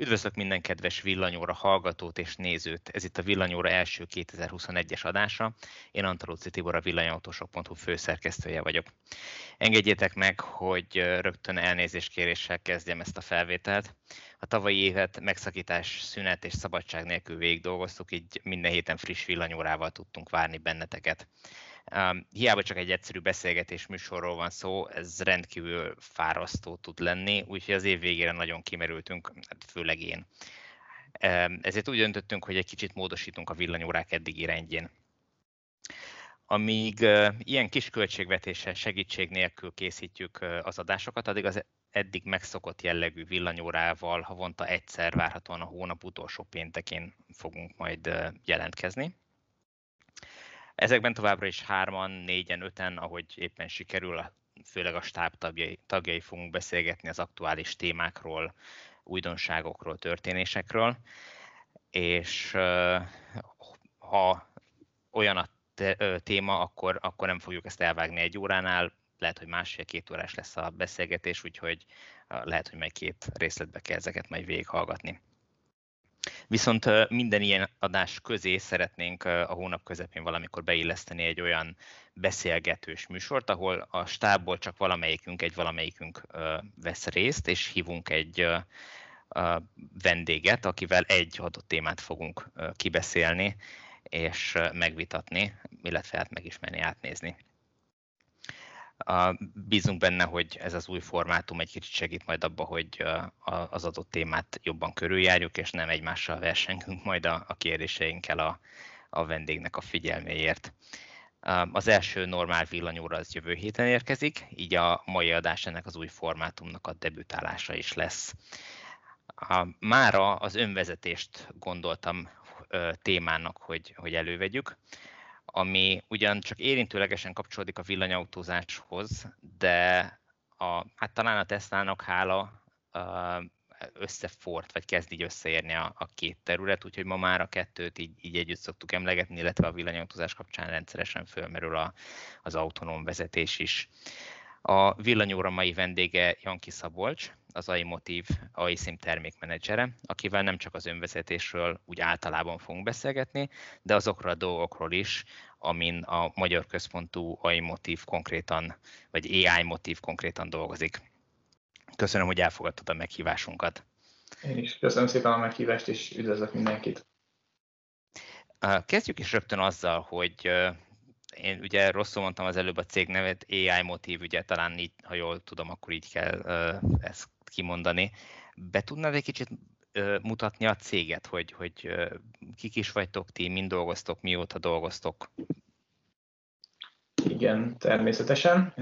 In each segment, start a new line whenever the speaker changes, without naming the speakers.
Üdvözlök minden kedves villanyóra hallgatót és nézőt. Ez itt a Villanyóra első 2021-es adása. Én Antalóci Tibor, a villanyautósok.hu főszerkesztője vagyok. Engedjétek meg, hogy rögtön elnézéskéréssel kezdjem ezt a felvételt. A tavalyi évet megszakítás, szünet és szabadság nélkül végig dolgoztuk, így minden héten friss villanyórával tudtunk várni benneteket. Hiába csak egy egyszerű beszélgetés műsorról van szó, ez rendkívül fárasztó tud lenni, úgyhogy az év végére nagyon kimerültünk, hát főleg én. Ezért úgy döntöttünk, hogy egy kicsit módosítunk a villanyórák eddigi rendjén. Amíg ilyen kis költségvetéssel segítség nélkül készítjük az adásokat, addig az eddig megszokott jellegű villanyórával havonta egyszer várhatóan a hónap utolsó péntekén fogunk majd jelentkezni. Ezekben továbbra is hárman, négyen, öten, ahogy éppen sikerül, főleg a stáb tagjai, tagjai fogunk beszélgetni az aktuális témákról, újdonságokról, történésekről, és ha olyan a téma, akkor, akkor nem fogjuk ezt elvágni egy óránál, lehet, hogy másfél-két órás lesz a beszélgetés, úgyhogy lehet, hogy majd két részletbe kell ezeket majd végighallgatni. Viszont minden ilyen adás közé szeretnénk a hónap közepén valamikor beilleszteni egy olyan beszélgetős műsort, ahol a stábból csak valamelyikünk, egy valamelyikünk vesz részt, és hívunk egy vendéget, akivel egy adott témát fogunk kibeszélni és megvitatni, illetve hát megismerni, átnézni. Bízunk benne, hogy ez az új formátum egy kicsit segít majd abba, hogy az adott témát jobban körüljárjuk, és nem egymással versengünk majd a, a kérdéseinkkel a, a vendégnek a figyelméért. Az első normál villanyóra az jövő héten érkezik, így a mai adás ennek az új formátumnak a debütálása is lesz. Mára az önvezetést gondoltam témának, hogy, hogy elővegyük ami ugyan csak érintőlegesen kapcsolódik a villanyautózáshoz, de a, hát talán a Tesla-nak hála összefort, vagy kezd így összeérni a, a két terület, úgyhogy ma már a kettőt így, így együtt szoktuk emlegetni, illetve a villanyautózás kapcsán rendszeresen fölmerül a, az autonóm vezetés is. A villanyóra mai vendége Janki Szabolcs, az AI Motiv AI SIM termékmenedzsere, akivel nem csak az önvezetésről úgy általában fogunk beszélgetni, de azokról a dolgokról is, amin a magyar központú AI Motiv konkrétan, vagy AI Motiv konkrétan dolgozik. Köszönöm, hogy elfogadtad a meghívásunkat.
Én is köszönöm szépen a meghívást, és üdvözlök mindenkit.
Kezdjük is rögtön azzal, hogy én ugye rosszul mondtam az előbb a cég nevet, AI Motiv, ugye talán így, ha jól tudom, akkor így kell ezt kimondani. Be tudnád egy kicsit mutatni a céget, hogy, hogy kik is vagytok ti, mind dolgoztok, mióta dolgoztok?
Igen, természetesen.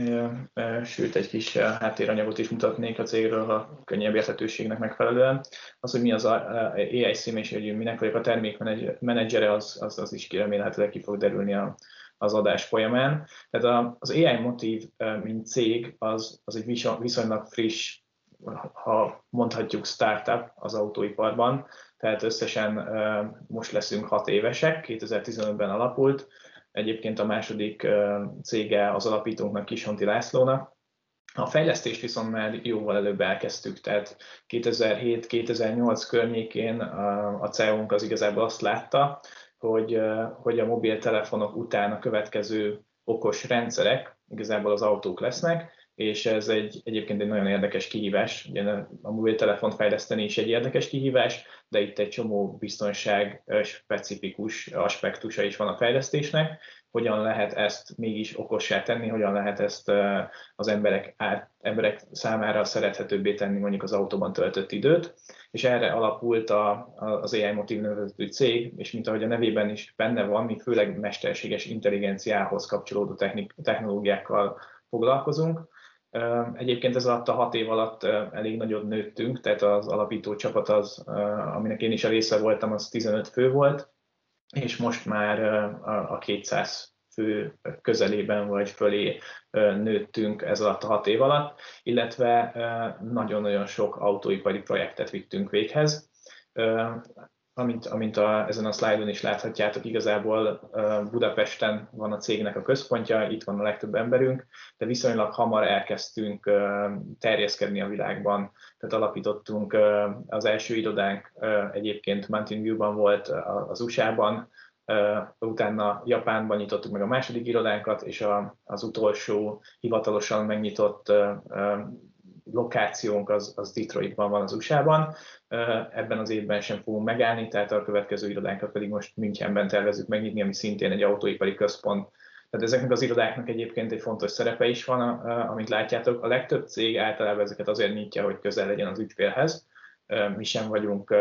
Sőt, egy kis háttéranyagot is mutatnék a cégről, ha könnyebb érthetőségnek megfelelően. Az, hogy mi az AI SIM és hogy minek vagyok a termékmenedzsere, az, az, az is remélhetőleg ki fog derülni a, az adás folyamán. Tehát az AI Motiv, mint cég, az, az egy viszonylag friss, ha mondhatjuk startup az autóiparban, tehát összesen most leszünk hat évesek, 2015-ben alapult, egyébként a második cége az alapítónknak Kisonti Lászlónak, a fejlesztést viszont már jóval előbb elkezdtük, tehát 2007-2008 környékén a CEO-nk az igazából azt látta, hogy, hogy a mobiltelefonok után a következő okos rendszerek igazából az autók lesznek, és ez egy, egyébként egy nagyon érdekes kihívás. Ugye a mobiltelefont fejleszteni is egy érdekes kihívás, de itt egy csomó biztonság specifikus aspektusa is van a fejlesztésnek. Hogyan lehet ezt mégis okossá tenni, hogyan lehet ezt az emberek, át, emberek számára szerethetőbbé tenni mondjuk az autóban töltött időt. És erre alapult a, az AI Motiv nevezetű cég, és mint ahogy a nevében is benne van, mi főleg mesterséges intelligenciához kapcsolódó technik, technológiákkal foglalkozunk Egyébként ez alatt a hat év alatt elég nagyot nőttünk, tehát az alapító csapat az, aminek én is a része voltam, az 15 fő volt, és most már a 200 fő közelében vagy fölé nőttünk ez alatt a hat év alatt, illetve nagyon-nagyon sok autóipari projektet vittünk véghez. Amint, amint a, ezen a szlájdon is láthatjátok, igazából Budapesten van a cégnek a központja, itt van a legtöbb emberünk, de viszonylag hamar elkezdtünk terjeszkedni a világban. Tehát alapítottunk az első irodánk egyébként Mountain View-ban volt az USA-ban, utána Japánban nyitottuk meg a második irodánkat, és az utolsó hivatalosan megnyitott lokációnk az, az Detroitban van az USA-ban. Ebben az évben sem fogunk megállni, tehát a következő irodánkat pedig most Münchenben tervezünk megnyitni, ami szintén egy autóipari központ. Tehát ezeknek az irodáknak egyébként egy fontos szerepe is van, amit látjátok. A legtöbb cég általában ezeket azért nyitja, hogy közel legyen az ügyfélhez. Mi sem vagyunk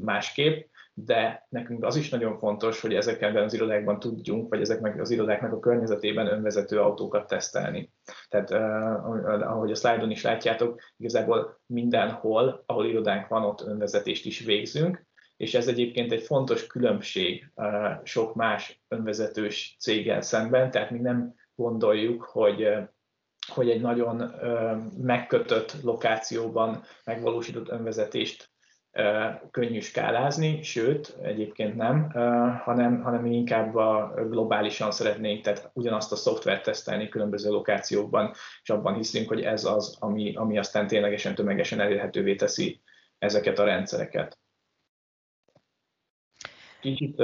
másképp de nekünk az is nagyon fontos, hogy ezekben az irodákban tudjunk, vagy ezeknek az irodáknak a környezetében önvezető autókat tesztelni. Tehát ahogy a szlájdon is látjátok, igazából mindenhol, ahol irodánk van, ott önvezetést is végzünk, és ez egyébként egy fontos különbség sok más önvezetős céggel szemben, tehát mi nem gondoljuk, hogy hogy egy nagyon megkötött lokációban megvalósított önvezetést könnyű skálázni, sőt, egyébként nem, hanem, hanem mi inkább a globálisan szeretnénk, tehát ugyanazt a szoftvert tesztelni különböző lokációkban, és abban hiszünk, hogy ez az, ami, ami aztán ténylegesen tömegesen elérhetővé teszi ezeket a rendszereket. Kicsit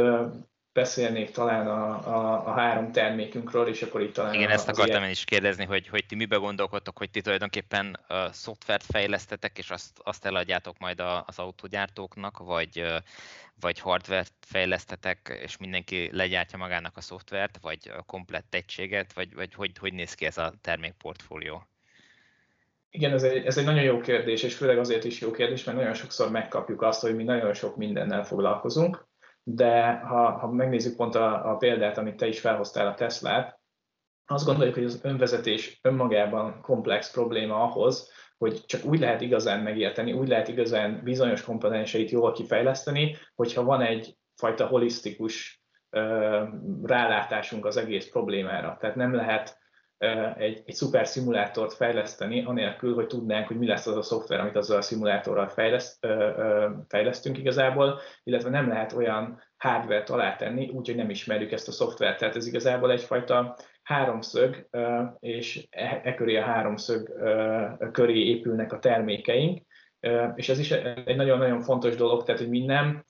beszélnék talán a, a, a három termékünkről, és akkor itt talán...
Igen, ezt akartam én is kérdezni, hogy, hogy ti mibe gondolkodtok, hogy ti tulajdonképpen uh, szoftvert fejlesztetek, és azt, azt eladjátok majd a, az autógyártóknak, vagy, uh, vagy hardvert fejlesztetek, és mindenki legyártja magának a szoftvert, vagy a komplett egységet, vagy, vagy hogy, hogy néz ki ez a termékportfólió?
Igen, ez egy, ez egy nagyon jó kérdés, és főleg azért is jó kérdés, mert nagyon sokszor megkapjuk azt, hogy mi nagyon sok mindennel foglalkozunk, de ha, ha megnézzük pont a, a példát, amit te is felhoztál a Teslát, azt gondoljuk, hogy az önvezetés önmagában komplex probléma ahhoz, hogy csak úgy lehet igazán megérteni, úgy lehet igazán bizonyos komponenseit jól kifejleszteni, hogyha van egy fajta holisztikus ö, rálátásunk az egész problémára. Tehát nem lehet egy, egy szuper szimulátort fejleszteni, anélkül, hogy tudnánk, hogy mi lesz az a szoftver, amit azzal a szimulátorral fejleszt, fejlesztünk igazából, illetve nem lehet olyan hardware-t alátenni, úgyhogy nem ismerjük ezt a szoftvert. Tehát ez igazából egyfajta háromszög, és e, e köré a háromszög köré épülnek a termékeink, és ez is egy nagyon-nagyon fontos dolog, tehát hogy mi nem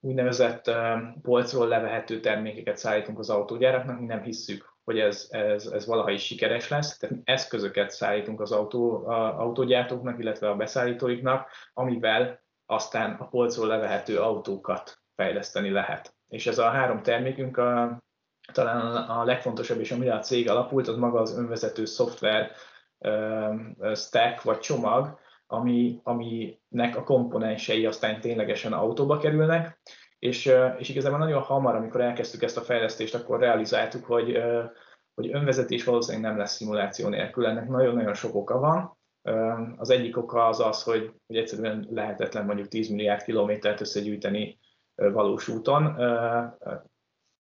úgynevezett polcról levehető termékeket szállítunk az autógyáraknak, mi nem hisszük, hogy ez, ez, ez valaha is sikeres lesz. Tehát eszközöket szállítunk az autó, a, autógyártóknak, illetve a beszállítóiknak, amivel aztán a polcról levehető autókat fejleszteni lehet. És ez a három termékünk a, talán a legfontosabb, és amire a cég alapult, az maga az önvezető szoftver stack vagy csomag, ami, aminek a komponensei aztán ténylegesen autóba kerülnek, és, és igazából nagyon hamar, amikor elkezdtük ezt a fejlesztést, akkor realizáltuk, hogy, hogy önvezetés valószínűleg nem lesz szimuláció nélkül. Ennek nagyon-nagyon sok oka van. Az egyik oka az az, hogy, hogy egyszerűen lehetetlen mondjuk 10 milliárd kilométert összegyűjteni valós úton,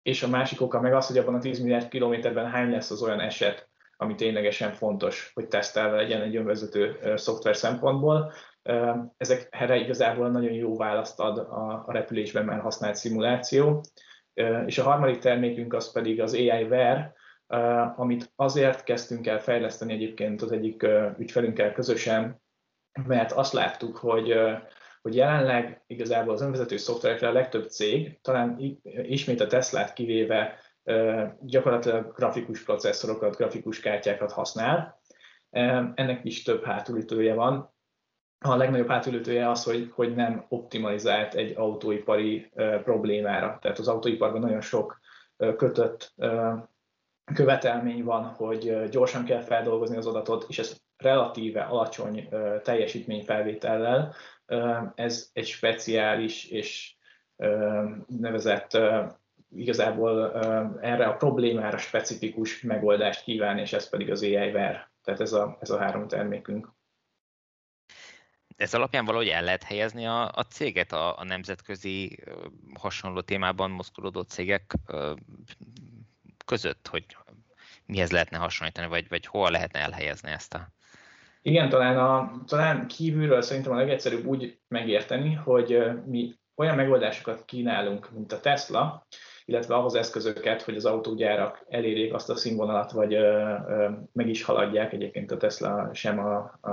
és a másik oka meg az, hogy abban a 10 milliárd kilométerben hány lesz az olyan eset, ami ténylegesen fontos, hogy tesztelve legyen egy önvezető szoftver szempontból. Ezek erre igazából nagyon jó választ ad a, repülésben már használt szimuláció. És a harmadik termékünk az pedig az AI-Ware, amit azért kezdtünk el fejleszteni egyébként az egyik ügyfelünkkel közösen, mert azt láttuk, hogy, hogy jelenleg igazából az önvezető szoftverekre a legtöbb cég, talán ismét a Teslát kivéve gyakorlatilag grafikus processzorokat, grafikus kártyákat használ. Ennek is több hátulütője van. A legnagyobb hátulütője az, hogy, hogy nem optimalizált egy autóipari problémára. Tehát az autóiparban nagyon sok kötött követelmény van, hogy gyorsan kell feldolgozni az adatot, és ez relatíve alacsony teljesítményfelvétellel. Ez egy speciális és nevezett igazából erre a problémára specifikus megoldást kíván, és ez pedig az AI ver. Tehát ez a, ez a három termékünk.
Ez alapján valahogy el lehet helyezni a, a céget? A, a nemzetközi hasonló témában mozgolódó cégek között, hogy mihez lehetne hasonlítani, vagy, vagy hol lehetne elhelyezni ezt a...
Igen, talán, a, talán kívülről szerintem a legegyszerűbb úgy megérteni, hogy mi olyan megoldásokat kínálunk, mint a Tesla, illetve ahhoz eszközöket, hogy az autógyárak elérjék azt a színvonalat, vagy ö, ö, meg is haladják. Egyébként a Tesla sem a, a,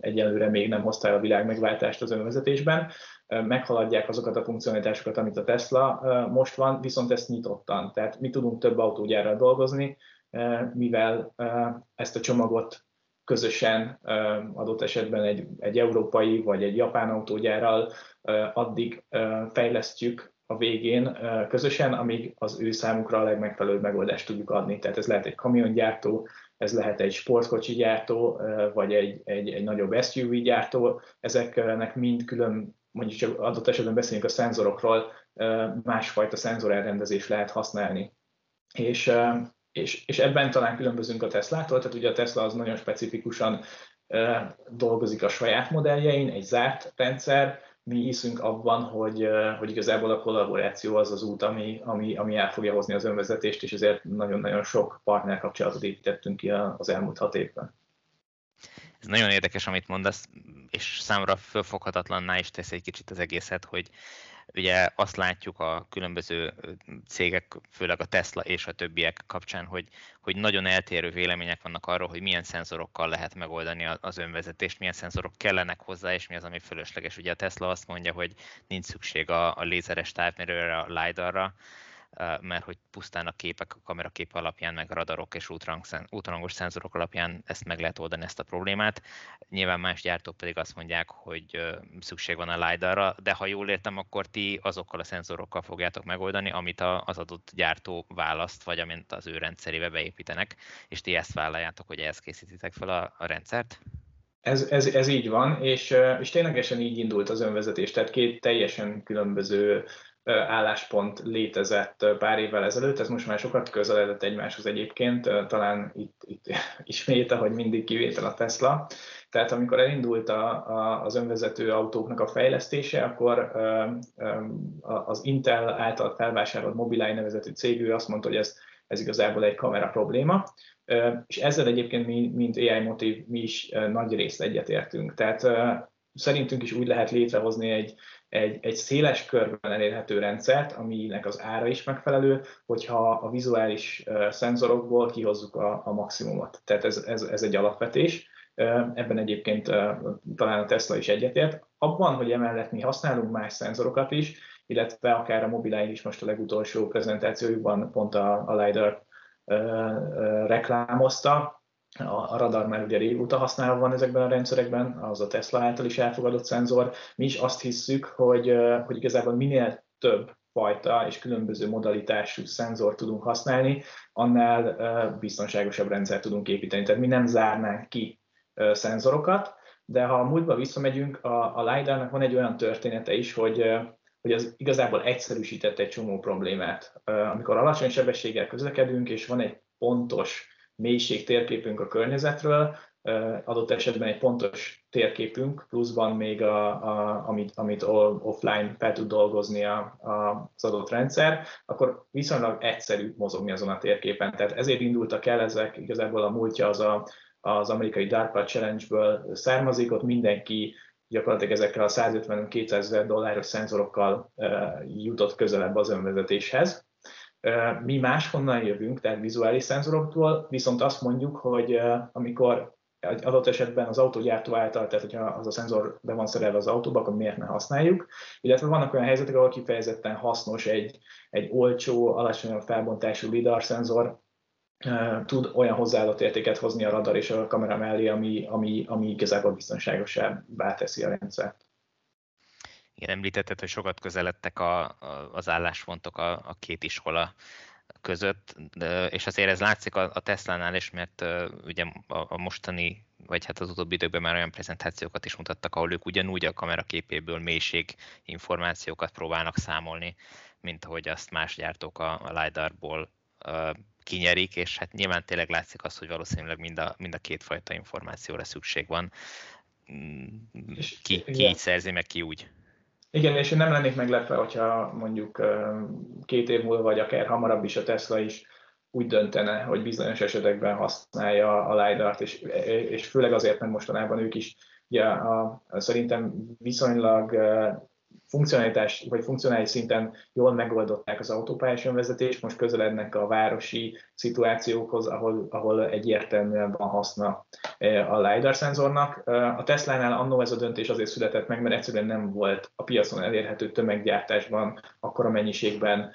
egyelőre még nem hozta a világ megváltást az önvezetésben. Meghaladják azokat a funkcionalitásokat, amit a Tesla most van, viszont ezt nyitottan. Tehát mi tudunk több autógyárral dolgozni, mivel ezt a csomagot közösen adott esetben egy, egy európai vagy egy japán autógyárral addig fejlesztjük a végén közösen, amíg az ő számukra a legmegfelelőbb megoldást tudjuk adni. Tehát ez lehet egy kamiongyártó, ez lehet egy sportkocsi gyártó, vagy egy, egy, egy nagyobb SUV gyártó, ezeknek mind külön, mondjuk csak adott esetben beszélünk a szenzorokról, másfajta szenzorelrendezést lehet használni. És, és, és ebben talán különbözünk a Tesla-tól, tehát ugye a Tesla az nagyon specifikusan dolgozik a saját modelljein, egy zárt rendszer, mi hiszünk abban, hogy, hogy igazából a kollaboráció az az út, ami, ami, ami el fogja hozni az önvezetést, és ezért nagyon-nagyon sok partner kapcsolatot építettünk ki az elmúlt hat évben.
Ez nagyon érdekes, amit mondasz, és számra fölfoghatatlanná is tesz egy kicsit az egészet, hogy Ugye azt látjuk a különböző cégek, főleg a Tesla és a többiek kapcsán, hogy, hogy nagyon eltérő vélemények vannak arról, hogy milyen szenzorokkal lehet megoldani az önvezetést, milyen szenzorok kellenek hozzá, és mi az, ami fölösleges. Ugye a Tesla azt mondja, hogy nincs szükség a, a lézeres távmérőre, a LiDAR-ra, mert hogy pusztán a képek, a kamerakép alapján, meg a radarok és útrangos szenzorok alapján ezt meg lehet oldani ezt a problémát. Nyilván más gyártók pedig azt mondják, hogy szükség van a LiDAR-ra, de ha jól értem, akkor ti azokkal a szenzorokkal fogjátok megoldani, amit az adott gyártó választ, vagy amint az ő rendszerébe beépítenek, és ti ezt vállaljátok, hogy ehhez készítitek fel a, a rendszert?
Ez, ez, ez így van, és, és ténylegesen így indult az önvezetés, tehát két teljesen különböző álláspont létezett pár évvel ezelőtt, ez most már sokat közeledett egymáshoz egyébként, talán itt, itt ismét, ahogy mindig kivétel a Tesla. Tehát amikor elindult a, a, az önvezető autóknak a fejlesztése, akkor az Intel által felvásárolt Mobileye nevezetű cégű azt mondta, hogy ez, ez igazából egy kamera probléma, és ezzel egyébként mi, mint AI Motiv, mi is nagy részt egyetértünk. Tehát szerintünk is úgy lehet létrehozni egy, egy, egy széles körben elérhető rendszert, aminek az ára is megfelelő, hogyha a vizuális szenzorokból kihozzuk a, a maximumot. Tehát ez, ez, ez egy alapvetés. Ebben egyébként talán a Tesla is egyetért. Abban, hogy emellett mi használunk más szenzorokat is, illetve akár a Mobileye is most a legutolsó prezentációjukban pont a, a LiDAR reklámozta, a radar már ugye régóta használva van ezekben a rendszerekben, az a Tesla által is elfogadott szenzor. Mi is azt hisszük, hogy, hogy igazából minél több fajta és különböző modalitású szenzor tudunk használni, annál biztonságosabb rendszer tudunk építeni. Tehát mi nem zárnánk ki szenzorokat, de ha a múltba visszamegyünk, a, a LiDAR-nak van egy olyan története is, hogy, hogy az igazából egyszerűsített egy csomó problémát. Amikor alacsony sebességgel közlekedünk, és van egy pontos mélység térképünk a környezetről, adott esetben egy pontos térképünk, pluszban még, a, a, amit, amit offline fel tud dolgozni a, a, az adott rendszer, akkor viszonylag egyszerű mozogni azon a térképen. Tehát ezért indultak el ezek, igazából a múltja az a, az amerikai DARPA Challenge-ből származik, ott mindenki gyakorlatilag ezekkel a 150-200 ezer dolláros szenzorokkal jutott közelebb az önvezetéshez. Mi máshonnan jövünk, tehát vizuális szenzoroktól, viszont azt mondjuk, hogy amikor egy adott esetben az autógyártó által, tehát hogyha az a szenzor be van szerelve az autóba, akkor miért ne használjuk. Illetve vannak olyan helyzetek, ahol kifejezetten hasznos egy, egy olcsó, alacsonyabb felbontású lidar szenzor, tud olyan hozzáadott értéket hozni a radar és a kamera mellé, ami, ami, ami igazából biztonságosabbá teszi a rendszert.
Igen, említetted, hogy sokat közeledtek a, a, az álláspontok a, a két iskola között, de, és azért ez látszik a, a Tesla-nál is, mert uh, ugye a, a mostani, vagy hát az utóbbi időkben már olyan prezentációkat is mutattak, ahol ők ugyanúgy a kamera képéből mélység információkat próbálnak számolni, mint ahogy azt más gyártók a, a LiDAR-ból uh, kinyerik, és hát nyilván tényleg látszik az, hogy valószínűleg mind a, mind a két fajta információra szükség van. Mm, ki, ki így szerzi, meg ki úgy.
Igen, és én nem lennék meglepve, hogyha mondjuk két év múlva, vagy akár hamarabb is a Tesla is úgy döntene, hogy bizonyos esetekben használja a LiDAR-t, és, és főleg azért, mert mostanában ők is ugye a, a, szerintem viszonylag funkcionalitás vagy funkcionális szinten jól megoldották az autópályás önvezetést, most közelednek a városi szituációkhoz, ahol, ahol egyértelműen van haszna a LiDAR szenzornak. A Tesla-nál annó ez a döntés azért született meg, mert egyszerűen nem volt a piacon elérhető tömeggyártásban, akkora mennyiségben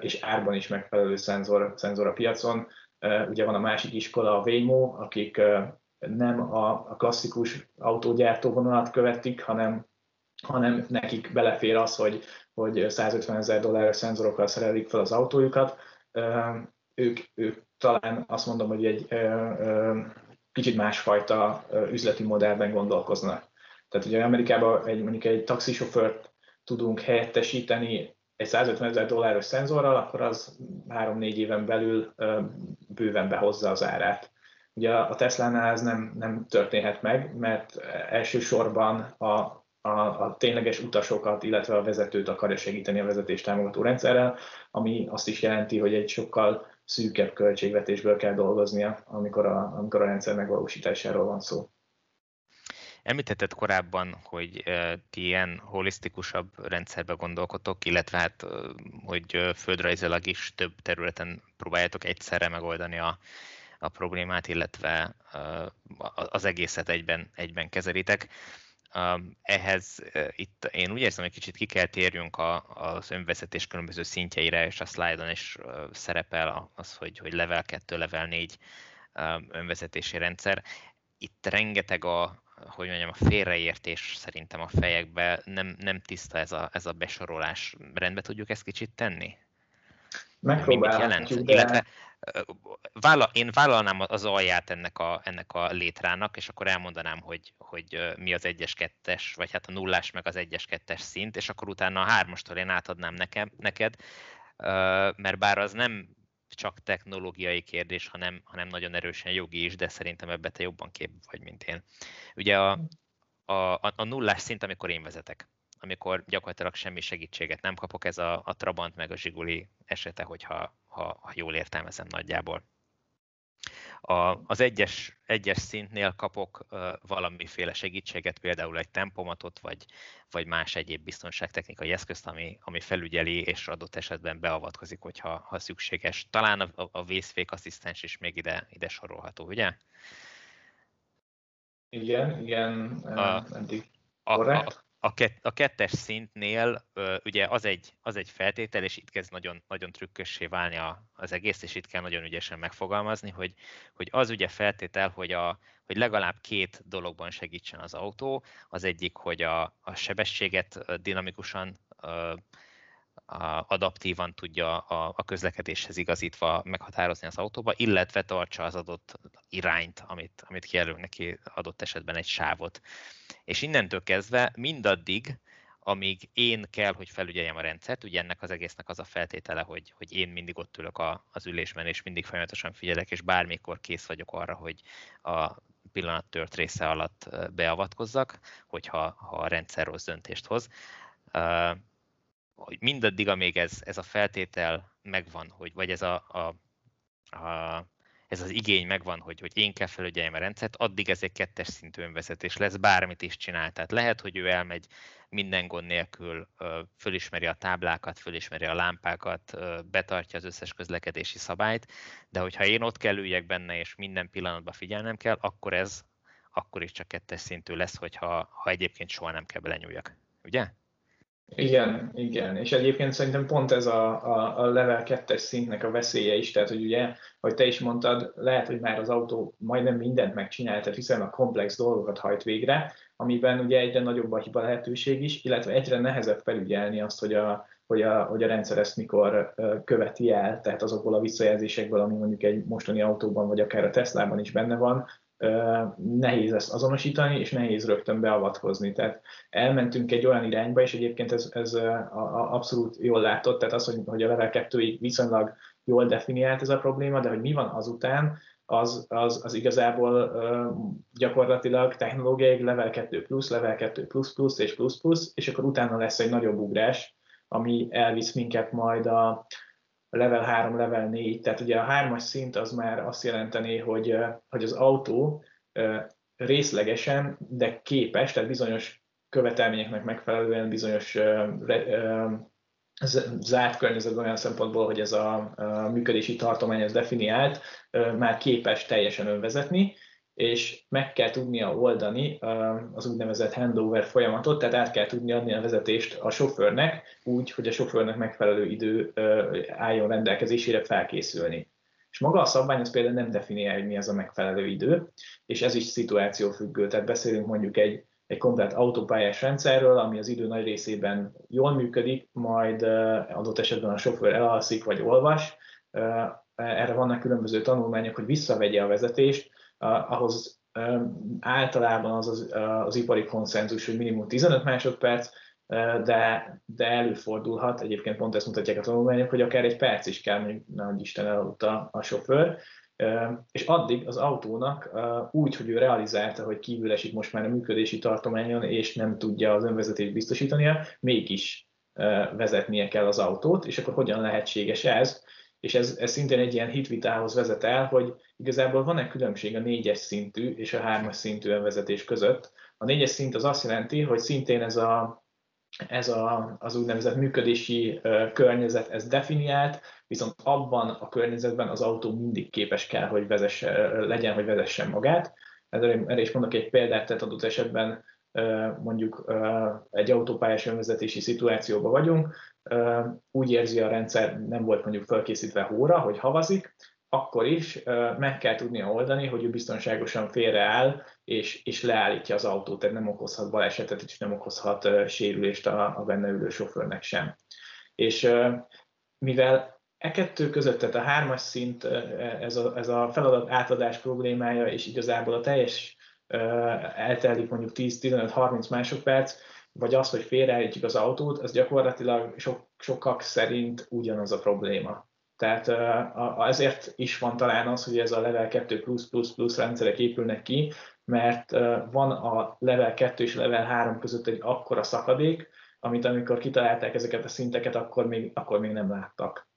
és árban is megfelelő szenzor, szenzor a piacon. Ugye van a másik iskola, a Waymo, akik nem a, klasszikus autógyártó vonalat követik, hanem, hanem nekik belefér az, hogy, hogy 150 ezer dolláros szenzorokkal szerelik fel az autójukat. Ők, ők talán azt mondom, hogy egy kicsit másfajta üzleti modellben gondolkoznak. Tehát ugye Amerikában egy, mondjuk egy taxisofőrt tudunk helyettesíteni egy 150 ezer dolláros szenzorral, akkor az 3-4 éven belül bőven behozza az árát. Ugye a Tesla-nál ez nem, nem történhet meg, mert elsősorban a, a, a tényleges utasokat, illetve a vezetőt akarja segíteni a vezetés támogató rendszerrel, ami azt is jelenti, hogy egy sokkal szűkebb költségvetésből kell dolgoznia, amikor a, amikor a rendszer megvalósításáról van szó.
Említetted korábban, hogy ti ilyen holisztikusabb rendszerbe gondolkotok, illetve hát, hogy földrajzilag is több területen próbáljátok egyszerre megoldani a, a problémát, illetve az egészet egyben, egyben kezelitek. Ehhez itt én úgy érzem, hogy kicsit ki kell térjünk a, az önvezetés különböző szintjeire, és a szlájdon is szerepel az, hogy, hogy level 2, level 4 önvezetési rendszer. Itt rengeteg a, hogy mondjam, a félreértés szerintem a fejekbe, nem, nem tiszta ez a, ez a besorolás. Rendbe tudjuk ezt kicsit tenni?
Megpróbálhatjuk, de...
Illetve vállal, én vállalnám az alját ennek a, ennek a létrának, és akkor elmondanám, hogy, hogy mi az egyes kettes, vagy hát a nullás meg az egyes kettes szint, és akkor utána a hármastól én átadnám nekem, neked, mert bár az nem csak technológiai kérdés, hanem, hanem nagyon erősen jogi is, de szerintem ebbe te jobban kép vagy, mint én. Ugye a, a, a nullás szint, amikor én vezetek amikor gyakorlatilag semmi segítséget nem kapok, ez a, a Trabant meg a Zsiguli esete, hogyha ha, ha jól értelmezem nagyjából. A, az egyes, egyes szintnél kapok uh, valamiféle segítséget, például egy tempomatot, vagy, vagy más egyéb biztonságtechnikai eszközt, ami, ami felügyeli és adott esetben beavatkozik, hogyha ha szükséges. Talán a, a vészfék asszisztens is még ide, ide sorolható, ugye?
Igen, igen, a, eddig a,
a, a, kett, a kettes szintnél ugye az egy, az egy feltétel, és itt kezd nagyon, nagyon trükkössé válni a, az egész, és itt kell nagyon ügyesen megfogalmazni, hogy, hogy az ugye feltétel, hogy, a, hogy legalább két dologban segítsen az autó. Az egyik, hogy a, a sebességet dinamikusan adaptívan tudja a, a közlekedéshez igazítva meghatározni az autóba, illetve tartsa az adott irányt, amit, amit kijelöl neki adott esetben egy sávot. És innentől kezdve mindaddig, amíg én kell, hogy felügyeljem a rendszert, ugye ennek az egésznek az a feltétele, hogy, hogy én mindig ott ülök a, az ülésben, és mindig folyamatosan figyelek, és bármikor kész vagyok arra, hogy a pillanat tört része alatt beavatkozzak, hogyha ha a rendszer rossz döntést hoz hogy mindaddig, amíg ez, ez a feltétel megvan, hogy, vagy ez, a, a, a, ez az igény megvan, hogy, hogy én kell felügyeljem a rendszert, addig ez egy kettes szintű önvezetés lesz, bármit is csinál. Tehát lehet, hogy ő elmegy minden gond nélkül, fölismeri a táblákat, fölismeri a lámpákat, betartja az összes közlekedési szabályt, de hogyha én ott kell üljek benne, és minden pillanatban figyelnem kell, akkor ez akkor is csak kettes szintű lesz, hogyha ha egyébként soha nem kell belenyúljak. Ugye?
Igen, igen. És egyébként szerintem pont ez a, a, a level 2-es szintnek a veszélye is, tehát hogy ugye, ahogy te is mondtad, lehet, hogy már az autó majdnem mindent megcsinál, tehát hiszen a komplex dolgokat hajt végre, amiben ugye egyre nagyobb a hiba lehetőség is, illetve egyre nehezebb felügyelni azt, hogy a, hogy a, hogy a rendszer ezt mikor követi el, tehát azokból a visszajelzésekből, ami mondjuk egy mostani autóban, vagy akár a Teslában is benne van, nehéz ezt azonosítani, és nehéz rögtön beavatkozni. Tehát elmentünk egy olyan irányba, és egyébként ez, ez abszolút jól látott, tehát az, hogy, hogy a level 2 viszonylag jól definiált ez a probléma, de hogy mi van azután, az, az, az igazából gyakorlatilag technológiai level 2 plusz, level 2 plusz plusz és plusz plusz, és akkor utána lesz egy nagyobb ugrás, ami elvisz minket majd a, level 3, level 4, tehát ugye a hármas szint az már azt jelenteni, hogy, hogy az autó részlegesen, de képes, tehát bizonyos követelményeknek megfelelően bizonyos zárt környezetben olyan szempontból, hogy ez a, működési tartomány ez definiált, már képes teljesen önvezetni, és meg kell tudnia oldani az úgynevezett handover folyamatot, tehát át kell tudni adni a vezetést a sofőrnek úgy, hogy a sofőrnek megfelelő idő álljon rendelkezésére felkészülni. És maga a szabvány az például nem definiálja, hogy mi az a megfelelő idő, és ez is szituációfüggő. Tehát beszélünk mondjuk egy, egy komplet autópályás rendszerről, ami az idő nagy részében jól működik, majd adott esetben a sofőr elalszik vagy olvas. Erre vannak különböző tanulmányok, hogy visszavegye a vezetést, ahhoz általában az, az az ipari konszenzus, hogy minimum 15 másodperc, de, de előfordulhat, egyébként pont ezt mutatják a tanulmányok, hogy akár egy perc is kell, mondjuk nagy Isten elaludta a sofőr, és addig az autónak úgy, hogy ő realizálta, hogy kívül esik most már a működési tartományon, és nem tudja az önvezetést biztosítania, mégis vezetnie kell az autót, és akkor hogyan lehetséges ez? És ez, ez szintén egy ilyen hitvitához vezet el, hogy igazából van-e különbség a négyes szintű és a hármas szintű önvezetés között. A négyes szint az azt jelenti, hogy szintén ez a ez a, az úgynevezett működési környezet, ez definiált, viszont abban a környezetben az autó mindig képes kell, hogy vezesse, legyen, hogy vezessen magát. Erre is mondok egy példát, tehát adott esetben mondjuk egy autópályás önvezetési szituációban vagyunk, úgy érzi a rendszer, nem volt mondjuk felkészítve hóra, hogy havazik, akkor is meg kell tudnia oldani, hogy ő biztonságosan félreáll, és, és leállítja az autót, tehát nem okozhat balesetet, és nem okozhat sérülést a, a benne ülő sofőrnek sem. És mivel e kettő között, tehát a hármas szint, ez a, ez a feladat átadás problémája, és igazából a teljes eltelik mondjuk 10-15-30 másodperc, vagy az, hogy félreállítjuk az autót, az gyakorlatilag sok, sokak szerint ugyanaz a probléma. Tehát ezért is van talán az, hogy ez a level 2 plusz plusz plusz rendszerek épülnek ki, mert van a level 2 és level 3 között egy akkora szakadék, amit amikor kitalálták ezeket a szinteket, akkor még, akkor még nem láttak.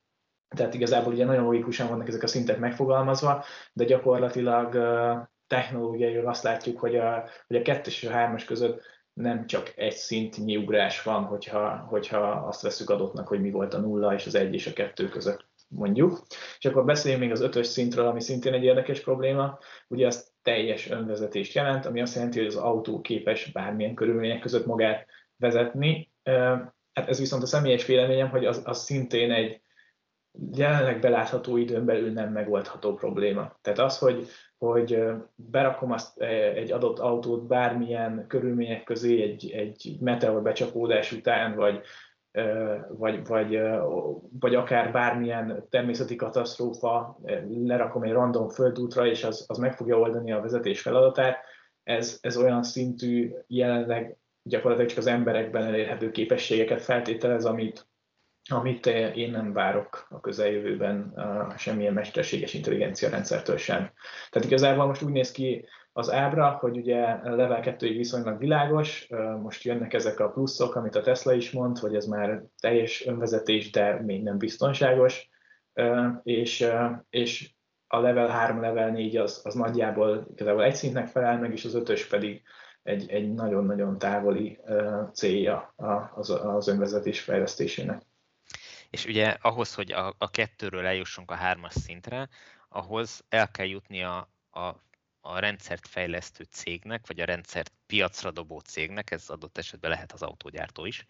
Tehát igazából ugye nagyon logikusan vannak ezek a szintek megfogalmazva, de gyakorlatilag technológiailag azt látjuk, hogy a, hogy a 2 és a 3 között nem csak egy szintnyi ugrás van, hogyha, hogyha azt veszük adottnak, hogy mi volt a nulla és az egy és a kettő között mondjuk. És akkor beszéljünk még az ötös szintről, ami szintén egy érdekes probléma. Ugye az teljes önvezetést jelent, ami azt jelenti, hogy az autó képes bármilyen körülmények között magát vezetni. Hát ez viszont a személyes véleményem, hogy az, az szintén egy jelenleg belátható időn belül nem megoldható probléma. Tehát az, hogy, hogy berakom azt egy adott autót bármilyen körülmények közé egy, egy meteor becsapódás után, vagy, vagy, vagy, vagy akár bármilyen természeti katasztrófa, lerakom egy random földútra, és az, az meg fogja oldani a vezetés feladatát, ez, ez olyan szintű jelenleg gyakorlatilag csak az emberekben elérhető képességeket feltételez, amit, amit én nem várok a közeljövőben semmilyen mesterséges intelligencia rendszertől sem. Tehát igazából most úgy néz ki az ábra, hogy ugye level 2 viszonylag világos, most jönnek ezek a pluszok, amit a Tesla is mond, hogy ez már teljes önvezetés, de még nem biztonságos, és, és a level 3, level 4 az, az nagyjából igazából egy szintnek felel meg, és az ötös pedig egy, egy nagyon-nagyon távoli célja az, az önvezetés fejlesztésének.
És ugye ahhoz, hogy a, a kettőről eljussunk a hármas szintre, ahhoz el kell jutni a, a a rendszert fejlesztő cégnek, vagy a rendszert piacra dobó cégnek, ez adott esetben lehet az autógyártó is,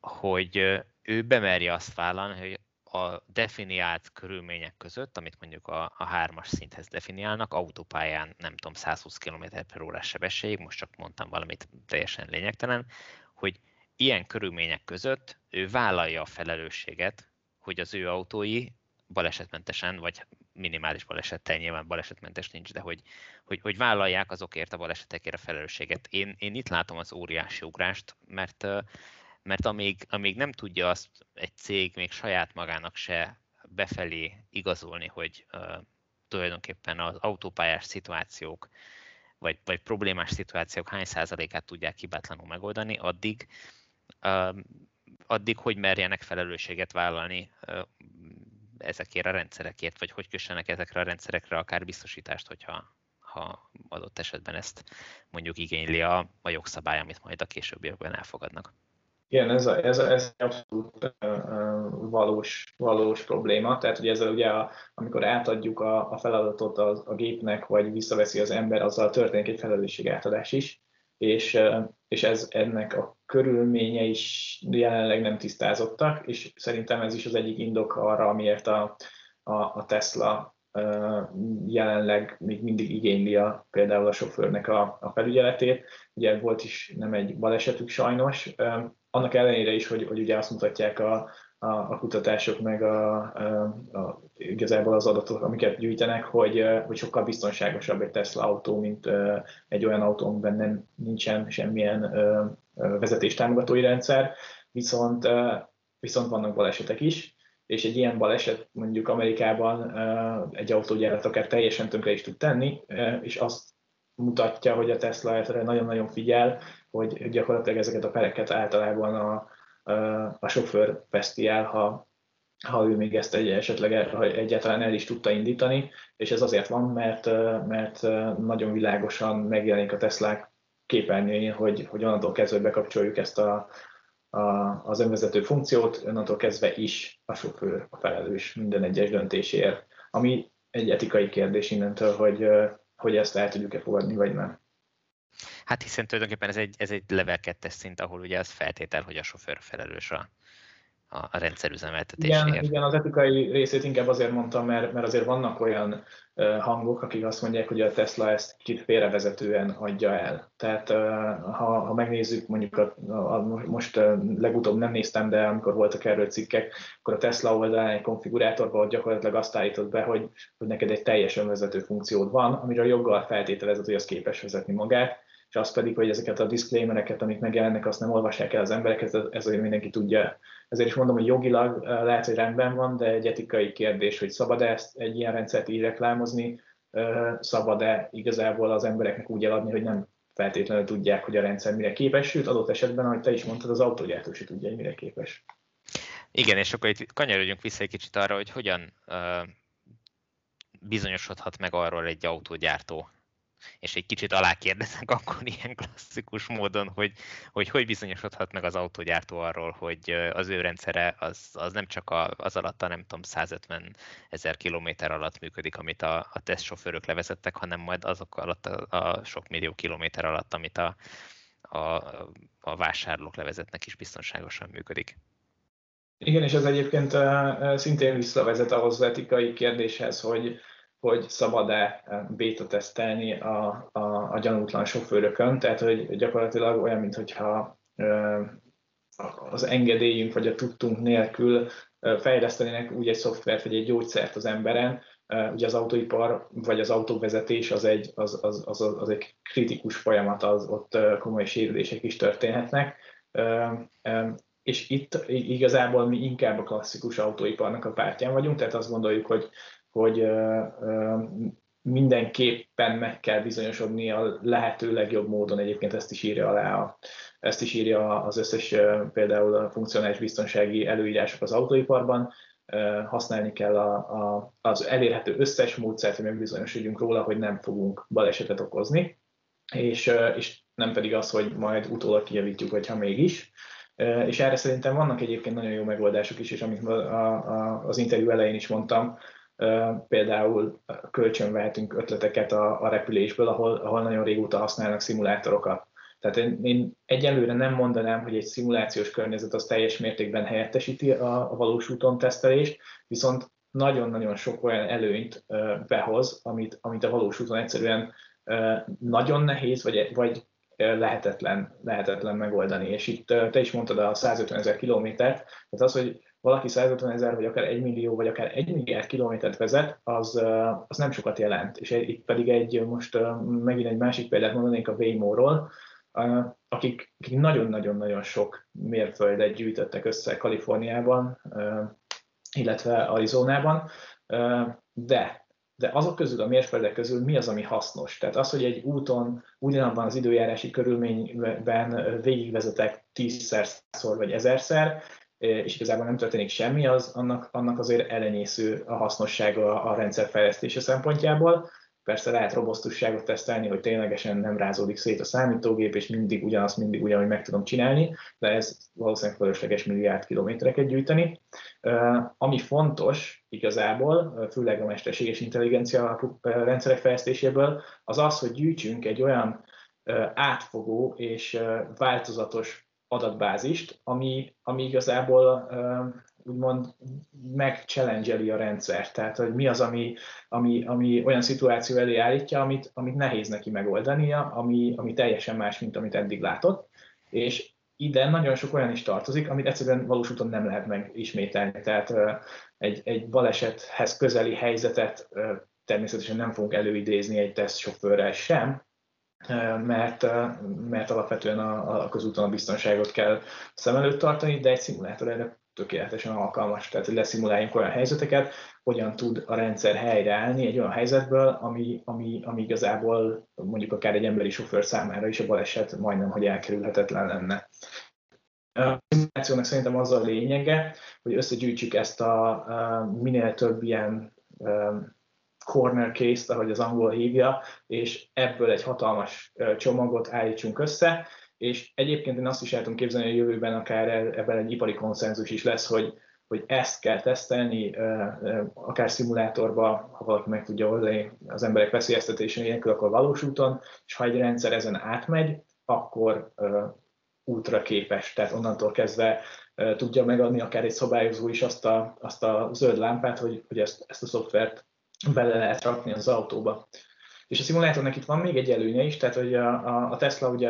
hogy ő bemerje azt vállalni, hogy a definiált körülmények között, amit mondjuk a, a hármas szinthez definiálnak, autópályán nem tudom, 120 km per órás sebesség, most csak mondtam valamit teljesen lényegtelen, hogy ilyen körülmények között ő vállalja a felelősséget, hogy az ő autói balesetmentesen, vagy minimális balesettel, nyilván balesetmentes nincs, de hogy, hogy, hogy vállalják azokért a balesetekért a felelősséget. Én, én itt látom az óriási ugrást, mert, mert amíg, amíg nem tudja azt egy cég még saját magának se befelé igazolni, hogy uh, tulajdonképpen az autópályás szituációk, vagy, vagy problémás szituációk hány százalékát tudják hibátlanul megoldani, addig, addig hogy merjenek felelősséget vállalni ezekért a rendszerekért, vagy hogy kössenek ezekre a rendszerekre akár biztosítást, hogyha ha adott esetben ezt mondjuk igényli a, a jogszabály, amit majd a későbbiekben elfogadnak.
Igen, ez, a, ez, a, ez abszolút valós, valós probléma. Tehát ugye ezzel ugye, a, amikor átadjuk a, a feladatot a, a gépnek, vagy visszaveszi az ember, azzal történik egy felelősségátadás is, és, és ez ennek a körülménye is jelenleg nem tisztázottak, és szerintem ez is az egyik indok arra, amiért a, a, a Tesla jelenleg még mindig igényli a, például a sofőrnek a, a felügyeletét. Ugye volt is nem egy balesetük sajnos, annak ellenére is, hogy, hogy ugye azt mutatják a, a, a kutatások meg a, a, a, igazából az adatok, amiket gyűjtenek, hogy, hogy sokkal biztonságosabb egy Tesla autó, mint egy olyan autó, amiben nem, nincsen semmilyen vezetéstámogatói rendszer, viszont, viszont vannak balesetek is, és egy ilyen baleset mondjuk Amerikában egy autógyárat akár teljesen tönkre is tud tenni, és azt mutatja, hogy a Tesla erre nagyon-nagyon figyel, hogy gyakorlatilag ezeket a pereket általában a, a, sofőr veszti ha, ha ő még ezt egy, esetleg ha egyáltalán el is tudta indítani, és ez azért van, mert, mert nagyon világosan megjelenik a Teslák képernyőjén, hogy, hogy onnantól kezdve bekapcsoljuk ezt a, a, az önvezető funkciót, onnantól kezdve is a sofőr a felelős minden egyes döntésért, ami egy etikai kérdés innentől, hogy, hogy ezt el tudjuk-e fogadni, vagy nem.
Hát hiszen tulajdonképpen ez egy, ez egy level 2 szint, ahol ugye az feltétel, hogy a sofőr felelős a, a rendszerüzemeltetésért.
Igen, igen, az etikai részét inkább azért mondtam, mert, mert azért vannak olyan hangok, akik azt mondják, hogy a Tesla ezt kicsit félrevezetően adja el. Tehát ha, ha megnézzük, mondjuk a, a, most legutóbb nem néztem, de amikor voltak erről cikkek, akkor a Tesla oldalán egy konfigurátorban gyakorlatilag azt állított be, hogy, hogy neked egy teljes önvezető funkciód van, amiről joggal feltételezett, hogy az képes vezetni magát, és az pedig, hogy ezeket a disclaimereket, amik megjelennek, azt nem olvassák el az emberek, ez, ez azért mindenki tudja. Ezért is mondom, hogy jogilag lehet, hogy rendben van, de egy etikai kérdés, hogy szabad-e ezt egy ilyen rendszert így reklámozni, szabad-e igazából az embereknek úgy eladni, hogy nem feltétlenül tudják, hogy a rendszer mire képes, sőt adott esetben, ahogy te is mondtad, az autógyártó is tudja, hogy mire képes.
Igen, és akkor itt kanyarodjunk vissza egy kicsit arra, hogy hogyan uh, bizonyosodhat meg arról egy autógyártó, és egy kicsit alákérdezek akkor ilyen klasszikus módon, hogy, hogy hogy bizonyosodhat meg az autógyártó arról, hogy az ő rendszere az, az nem csak a, az alatt a nem tudom 150 ezer kilométer alatt működik, amit a, a tesztsofőrök levezettek, hanem majd azok alatt a, a sok millió kilométer alatt, amit a, a, a vásárlók levezetnek is biztonságosan működik.
Igen, és ez egyébként szintén visszavezet ahhoz az etikai kérdéshez, hogy hogy szabad-e eh, beta tesztelni a, a, a gyanútlan sofőrökön, tehát hogy gyakorlatilag olyan, mintha eh, az engedélyünk vagy a tudtunk nélkül eh, fejlesztenének úgy egy szoftvert vagy egy gyógyszert az emberen, ugye az autóipar vagy az autóvezetés az egy, az, az, az, az egy kritikus folyamat, az ott komoly sérülések is történhetnek, és itt igazából mi inkább a klasszikus autóiparnak a pártján vagyunk, tehát azt gondoljuk, hogy hogy mindenképpen meg kell bizonyosodni a lehető legjobb módon, egyébként ezt is írja alá, a, ezt is írja az összes például a funkcionális biztonsági előírások az autóiparban, használni kell a, a, az elérhető összes módszert, hogy megbizonyosodjunk róla, hogy nem fogunk balesetet okozni, és, és nem pedig az, hogy majd utólag kijavítjuk, hogyha mégis. És erre szerintem vannak egyébként nagyon jó megoldások is, és amit a, a, az interjú elején is mondtam, például kölcsönvehetünk ötleteket a, a repülésből, ahol, ahol nagyon régóta használnak szimulátorokat. Tehát én, én egyelőre nem mondanám, hogy egy szimulációs környezet az teljes mértékben helyettesíti a, a valós úton tesztelést, viszont nagyon-nagyon sok olyan előnyt behoz, amit, amit a valós úton egyszerűen nagyon nehéz, vagy, vagy lehetetlen, lehetetlen megoldani. És itt te is mondtad a 150 ezer kilométert, tehát az, hogy valaki 150 ezer, vagy akár 1 millió, vagy akár 1 milliárd kilométert vezet, az, az nem sokat jelent. És itt pedig egy, most megint egy másik példát mondanék a Waymo-ról, akik, akik nagyon-nagyon-nagyon sok mérföldet gyűjtöttek össze Kaliforniában, illetve Arizonában, de de azok közül, a mérföldek közül mi az, ami hasznos? Tehát az, hogy egy úton ugyanabban az időjárási körülményben végigvezetek tízszer, szor vagy ezerszer, és igazából nem történik semmi, az annak, annak azért elenyésző a hasznossága a rendszer fejlesztése szempontjából. persze lehet robosztusságot tesztelni, hogy ténylegesen nem rázódik szét a számítógép, és mindig ugyanazt, mindig ugyanúgy meg tudom csinálni, de ez valószínűleg fölösleges milliárd kilométereket gyűjteni. Ami fontos igazából, főleg a mesterséges intelligencia alapú rendszerek fejlesztéséből, az az, hogy gyűjtsünk egy olyan átfogó és változatos adatbázist, ami, ami igazából úgymond megchallengeli a rendszert. Tehát, hogy mi az, ami, ami, ami olyan szituáció elé állítja, amit, amit nehéz neki megoldania, ami, ami teljesen más, mint amit eddig látott. És ide nagyon sok olyan is tartozik, amit egyszerűen valós úton nem lehet megismételni. Tehát egy, egy balesethez közeli helyzetet természetesen nem fogunk előidézni egy tesztsofőrrel sem, mert, mert alapvetően a, a közúton a biztonságot kell szem előtt tartani, de egy szimulátor erre tökéletesen alkalmas, tehát hogy leszimuláljunk olyan helyzeteket, hogyan tud a rendszer helyreállni egy olyan helyzetből, ami, ami, ami igazából mondjuk akár egy emberi sofőr számára is a baleset majdnem, hogy elkerülhetetlen lenne. A szimulációnak szerintem az a lényege, hogy összegyűjtsük ezt a, a minél több ilyen corner case-t, ahogy az angol hívja, és ebből egy hatalmas csomagot állítsunk össze, és egyébként én azt is el tudom képzelni, hogy a jövőben akár ebben egy ipari konszenzus is lesz, hogy, hogy ezt kell tesztelni, akár szimulátorba, ha valaki meg tudja oldani az emberek veszélyeztetése nélkül, akkor valós úton, és ha egy rendszer ezen átmegy, akkor útra képes, tehát onnantól kezdve tudja megadni akár egy szabályozó is azt a, azt a zöld lámpát, hogy, hogy ezt, ezt a szoftvert bele lehet rakni az autóba. És a szimulátornak itt van még egy előnye is, tehát hogy a, a Tesla ugye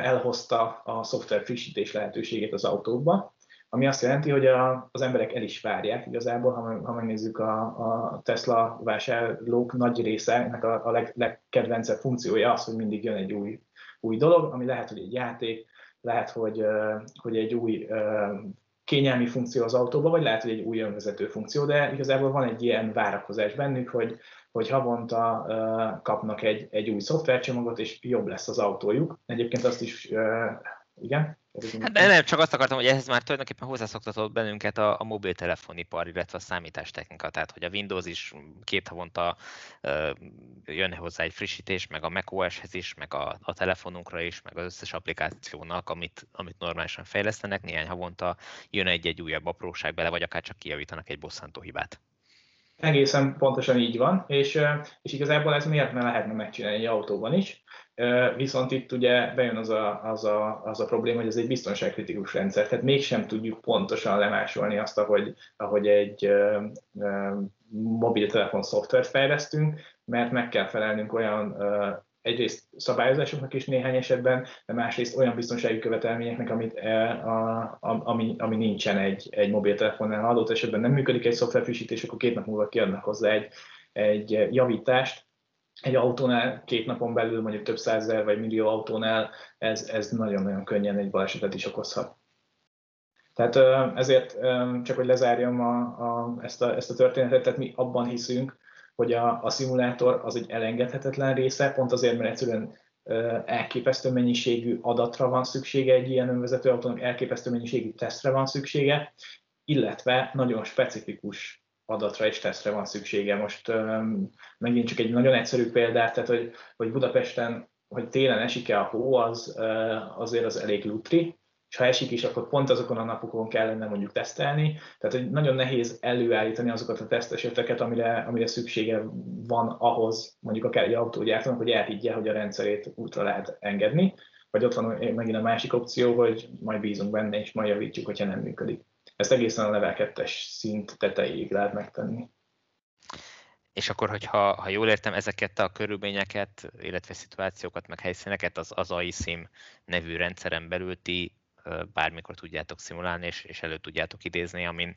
elhozta a szoftver frissítés lehetőségét az autóba, ami azt jelenti, hogy a, az emberek el is várják igazából, ha, ha megnézzük a, a Tesla vásárlók nagy része, ennek a, a leg, legkedvencebb funkciója az, hogy mindig jön egy új, új dolog, ami lehet, hogy egy játék, lehet, hogy, hogy egy új kényelmi funkció az autóban, vagy lehet, hogy egy új önvezető funkció, de igazából van egy ilyen várakozás bennük, hogy, hogy havonta uh, kapnak egy, egy új szoftvercsomagot, és jobb lesz az autójuk. Egyébként azt is, uh, igen?
Hát de nem, csak azt akartam, hogy ehhez már tulajdonképpen hozzászoktatott bennünket a, a mobiltelefonipar, illetve a számítástechnika, tehát hogy a Windows is két havonta uh, jön hozzá egy frissítés, meg a macOS-hez is, meg a, a telefonunkra is, meg az összes applikációnak, amit, amit normálisan fejlesztenek, néhány havonta jön egy-egy újabb apróság bele, vagy akár csak kijavítanak egy bosszantó hibát.
Egészen pontosan így van, és, és igazából ez miért ne lehetne megcsinálni egy autóban is, viszont itt ugye bejön az a, az, a, az a probléma, hogy ez egy biztonságkritikus rendszer, tehát mégsem tudjuk pontosan lemásolni azt, ahogy, ahogy egy mobiltelefon szoftvert fejlesztünk, mert meg kell felelnünk olyan egyrészt szabályozásoknak is néhány esetben, de másrészt olyan biztonsági követelményeknek, amit, a, a, ami, ami nincsen egy, egy mobiltelefonnál. Adott esetben nem működik egy szoftverfrissítés, akkor két nap múlva kiadnak hozzá egy, egy javítást, egy autónál két napon belül, mondjuk több százezer vagy millió autónál ez, ez nagyon-nagyon könnyen egy balesetet is okozhat. Tehát ezért csak, hogy lezárjam a, a, ezt, a, ezt a történetet, tehát mi abban hiszünk, hogy a, a szimulátor az egy elengedhetetlen része, pont azért, mert egyszerűen elképesztő mennyiségű adatra van szüksége egy ilyen önvezető autónak, elképesztő mennyiségű tesztre van szüksége, illetve nagyon specifikus adatra és tesztre van szüksége. Most um, megint csak egy nagyon egyszerű példát, tehát hogy, hogy Budapesten, hogy télen esik-e a hó, az uh, azért az elég lutri, és ha esik is, akkor pont azokon a napokon kellene mondjuk tesztelni. Tehát hogy nagyon nehéz előállítani azokat a teszteseteket, amire, amire szüksége van ahhoz, mondjuk akár egy autógyártónak, hogy elhiggye, hogy a rendszerét útra lehet engedni. Vagy ott van megint a másik opció, hogy majd bízunk benne, és majd javítjuk, hogyha nem működik. Ezt egészen a level 2 szint tetejéig lehet megtenni.
És akkor, hogyha ha jól értem ezeket a körülményeket, illetve szituációkat, meg helyszíneket, az, az AISIM nevű rendszeren belül ti bármikor tudjátok szimulálni, és, és elő tudjátok idézni, amin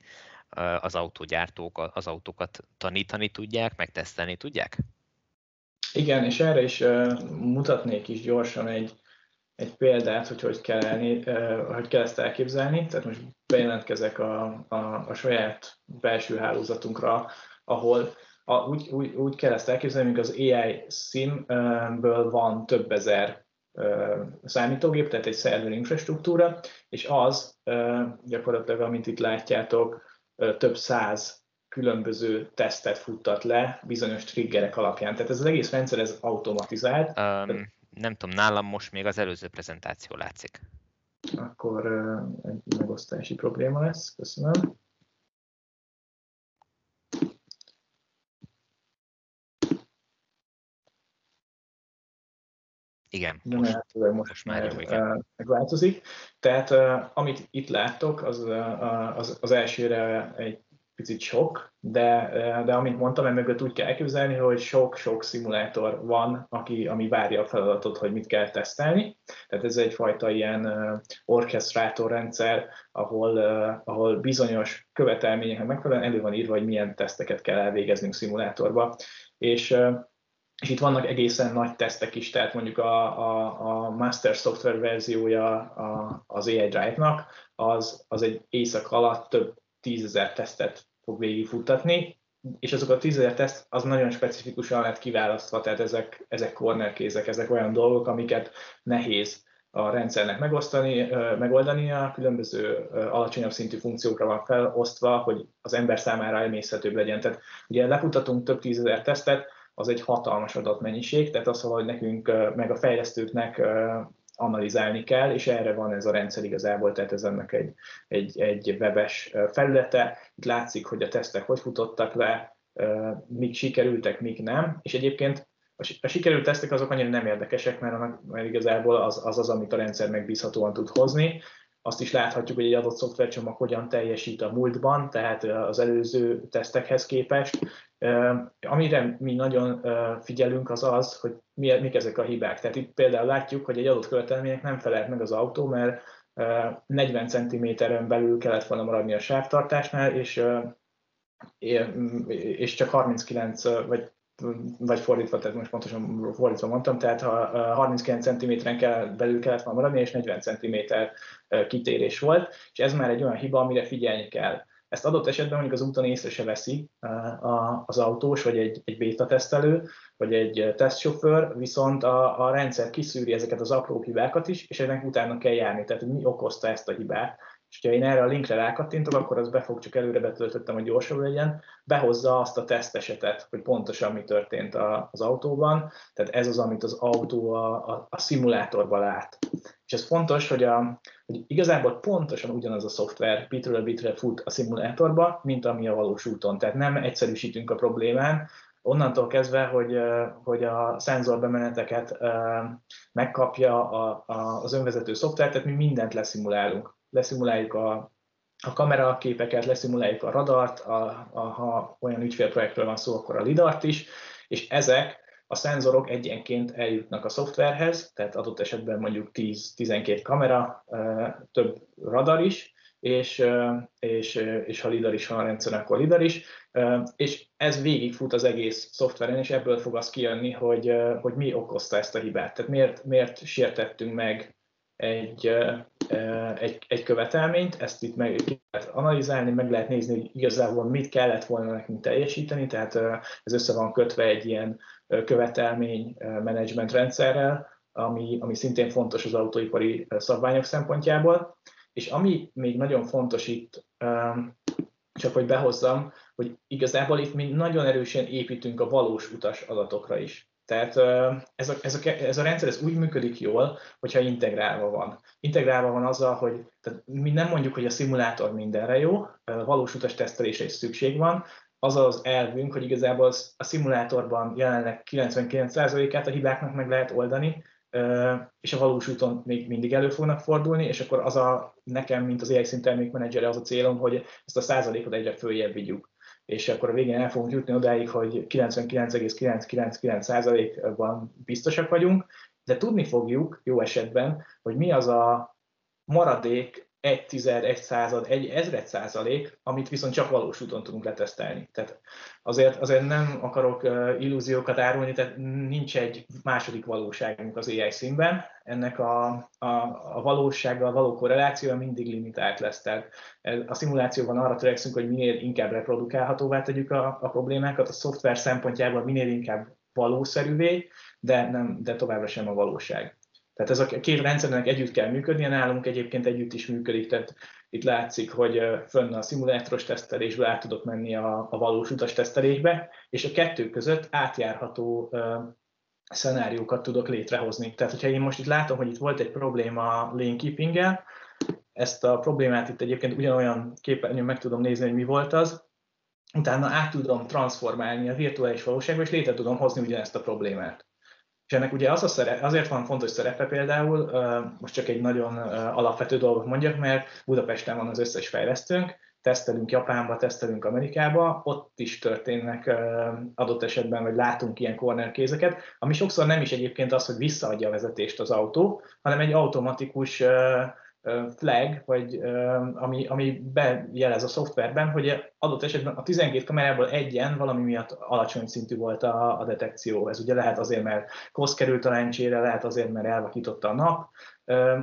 az autógyártók az autókat tanítani tudják, meg tesztelni tudják?
Igen, és erre is mutatnék is gyorsan egy, egy példát, hogy hogy kell, elni, hogy kell ezt elképzelni. Tehát most bejelentkezek a, a, a saját belső hálózatunkra, ahol a, úgy, úgy, úgy kell ezt elképzelni, hogy az AI SIM-ből van több ezer számítógép, tehát egy szerver infrastruktúra, és az gyakorlatilag, amit itt látjátok, több száz különböző tesztet futtat le bizonyos triggerek alapján. Tehát ez az egész rendszer ez automatizált. Um,
nem tudom, nálam most még az előző prezentáció látszik.
Akkor egy megosztási probléma lesz. Köszönöm.
Igen,
most, most, most már jó, igen. megváltozik. Tehát amit itt láttok, az, az, az elsőre egy picit sok, de, de amint mondtam, emögött úgy kell elképzelni, hogy sok-sok szimulátor van, aki, ami várja a feladatot, hogy mit kell tesztelni. Tehát ez egyfajta ilyen orchestrátorrendszer, ahol, ahol bizonyos követelményeknek megfelelően elő van írva, hogy milyen teszteket kell elvégeznünk szimulátorba. És és itt vannak egészen nagy tesztek is, tehát mondjuk a, a, a master software verziója a, az AI Drive-nak, az, az egy éjszak alatt több tízezer tesztet fog végigfuttatni, és azok a tízezer teszt az nagyon specifikusan lett kiválasztva, tehát ezek, ezek corner kézek, ezek olyan dolgok, amiket nehéz a rendszernek megosztani, megoldani, a különböző alacsonyabb szintű funkciókra van felosztva, hogy az ember számára emészhetőbb legyen. Tehát ugye lefutatunk több tízezer tesztet, az egy hatalmas adatmennyiség, tehát az, hogy nekünk, meg a fejlesztőknek analizálni kell, és erre van ez a rendszer igazából, tehát ez ennek egy, egy, egy webes felülete. Itt látszik, hogy a tesztek hogy futottak le, mik sikerültek, mik nem, és egyébként a sikerült tesztek azok annyira nem érdekesek, mert, mert igazából az, az az, amit a rendszer megbízhatóan tud hozni. Azt is láthatjuk, hogy egy adott szoftvercsomag hogyan teljesít a múltban, tehát az előző tesztekhez képest, Amire mi nagyon figyelünk az az, hogy mik ezek a hibák. Tehát itt például látjuk, hogy egy adott követelménynek nem felelt meg az autó, mert 40 cm-en belül kellett volna maradni a sávtartásnál, és, és csak 39 vagy vagy fordítva, tehát most pontosan fordítva mondtam, tehát ha 39 cm-en kell, belül kellett volna maradni, és 40 cm kitérés volt, és ez már egy olyan hiba, amire figyelni kell. Ezt adott esetben mondjuk az úton észre se veszi az autós, vagy egy, egy beta tesztelő, vagy egy tesztsofőr, viszont a, a rendszer kiszűri ezeket az apró hibákat is, és ennek utána kell járni, tehát mi okozta ezt a hibát. És ha én erre a linkre rákattintok, akkor az be fog, csak előre betöltöttem, hogy gyorsabb legyen, behozza azt a tesztesetet, hogy pontosan mi történt az autóban. Tehát ez az, amit az autó a, a, a szimulátorban lát. És ez fontos, hogy, a, hogy igazából pontosan ugyanaz a szoftver bitről bitre fut a szimulátorba, mint ami a valós úton. Tehát nem egyszerűsítünk a problémán, onnantól kezdve, hogy, hogy a szenzorbemeneteket megkapja a, a, az önvezető szoftver, tehát mi mindent leszimulálunk. Leszimuláljuk a, a kameraképeket, leszimuláljuk a radart, a, a, ha olyan ügyfélprojektről van szó, akkor a lidart is, és ezek a szenzorok egyenként eljutnak a szoftverhez, tehát adott esetben mondjuk 10-12 kamera, több radar is, és, és, és ha lidar is van a rendszeren, akkor lidar is, és ez végigfut az egész szoftveren, és ebből fog az kijönni, hogy, hogy mi okozta ezt a hibát. Tehát miért, miért sértettünk meg egy, egy, egy követelményt, ezt itt meg lehet analizálni, meg lehet nézni, hogy igazából mit kellett volna nekünk teljesíteni, tehát ez össze van kötve egy ilyen követelmény menedzsment rendszerrel, ami, ami szintén fontos az autóipari szabványok szempontjából. És ami még nagyon fontos itt, csak hogy behozzam, hogy igazából itt mi nagyon erősen építünk a valós utas adatokra is. Tehát ez a, ez, a, ez a rendszer ez úgy működik jól, hogyha integrálva van. Integrálva van azzal, hogy tehát mi nem mondjuk, hogy a szimulátor mindenre jó, valós utas tesztelésre is szükség van, az az elvünk, hogy igazából a szimulátorban jelenleg 99%-át a hibáknak meg lehet oldani, és a valós úton még mindig elő fognak fordulni, és akkor az a nekem, mint az AI szint termékmenedzsere az a célom, hogy ezt a százalékot egyre följebb vigyük. És akkor a végén el fogunk jutni odáig, hogy 99,999%-ban biztosak vagyunk, de tudni fogjuk jó esetben, hogy mi az a maradék egy tized, egy század, egy ezred százalék, amit viszont csak valós úton tudunk letesztelni. Tehát azért, azért nem akarok illúziókat árulni, tehát nincs egy második valóságunk az AI színben. Ennek a, a, a valósággal való korrelációja mindig limitált lesz. Tehát a szimulációban arra törekszünk, hogy minél inkább reprodukálhatóvá tegyük a, a problémákat, a szoftver szempontjából minél inkább valószerűvé, de, nem, de továbbra sem a valóság. Tehát ez a két rendszernek együtt kell működnie, nálunk egyébként együtt is működik, tehát itt látszik, hogy fönn a szimulátoros tesztelésből át tudok menni a, a valós utas tesztelésbe, és a kettő között átjárható szenáriókat tudok létrehozni. Tehát, hogyha én most itt látom, hogy itt volt egy probléma a lane keeping ezt a problémát itt egyébként ugyanolyan képernyőn meg tudom nézni, hogy mi volt az, utána át tudom transformálni a virtuális valóságba, és létre tudom hozni ugyanezt a problémát. És ennek ugye az a szerep, azért van fontos szerepe például, most csak egy nagyon alapvető dolgot mondjak, mert Budapesten van az összes fejlesztőnk, tesztelünk Japánba, tesztelünk Amerikába, ott is történnek adott esetben, vagy látunk ilyen corner kézeket, ami sokszor nem is egyébként az, hogy visszaadja a vezetést az autó, hanem egy automatikus flag, vagy ami, ami bejelez a szoftverben, hogy adott esetben a 12 kamerából egyen valami miatt alacsony szintű volt a, a detekció. Ez ugye lehet azért, mert kosz került a lencsére, lehet azért, mert elvakította a nap,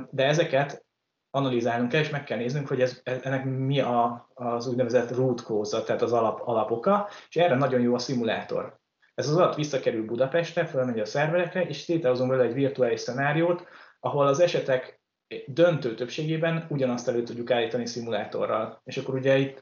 de ezeket analizálnunk kell, és meg kell néznünk, hogy ez, ennek mi a, az úgynevezett root cause tehát az alap, alapoka, és erre nagyon jó a szimulátor. Ez az adat visszakerül Budapestre, fölmegy a szerverekre, és létrehozunk vele egy virtuális szenáriót, ahol az esetek döntő többségében ugyanazt elő tudjuk állítani szimulátorral. És akkor ugye itt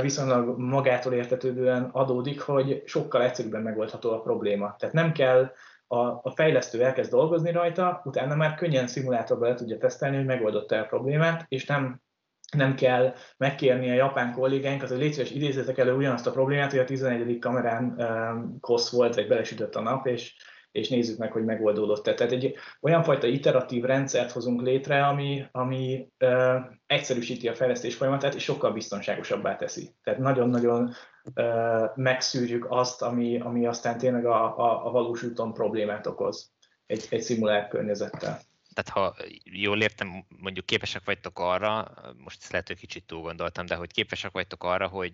viszonylag magától értetődően adódik, hogy sokkal egyszerűbben megoldható a probléma. Tehát nem kell a, a fejlesztő elkezd dolgozni rajta, utána már könnyen szimulátorba le tudja tesztelni, hogy megoldotta a problémát, és nem nem kell megkérni a japán kollégáinkat, hogy légy szíves, idézzetek elő ugyanazt a problémát, hogy a 11. kamerán um, kosz volt, vagy belesütött a nap, és és nézzük meg, hogy megoldódott. Tehát egy olyan fajta iteratív rendszert hozunk létre, ami, ami ö, egyszerűsíti a fejlesztés folyamatát, és sokkal biztonságosabbá teszi. Tehát nagyon-nagyon ö, megszűrjük azt, ami, ami aztán tényleg a, a, a valós úton problémát okoz egy, egy szimulált környezettel
tehát ha jól értem, mondjuk képesek vagytok arra, most ezt lehet, hogy kicsit túl gondoltam, de hogy képesek vagytok arra, hogy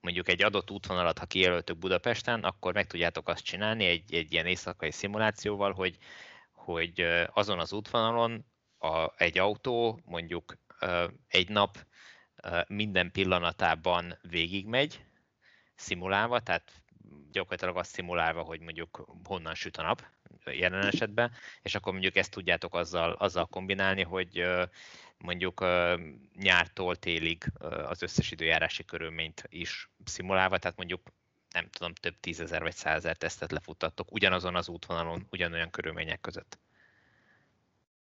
mondjuk egy adott útvonalat, ha kijelöltök Budapesten, akkor meg tudjátok azt csinálni egy, egy ilyen éjszakai szimulációval, hogy, hogy azon az útvonalon a, egy autó mondjuk egy nap minden pillanatában végigmegy, szimulálva, tehát gyakorlatilag azt szimulálva, hogy mondjuk honnan süt a nap jelen esetben, és akkor mondjuk ezt tudjátok azzal, azzal kombinálni, hogy mondjuk nyártól télig az összes időjárási körülményt is szimulálva, tehát mondjuk nem tudom, több tízezer vagy százezer tesztet lefuttattok ugyanazon az útvonalon, ugyanolyan körülmények között.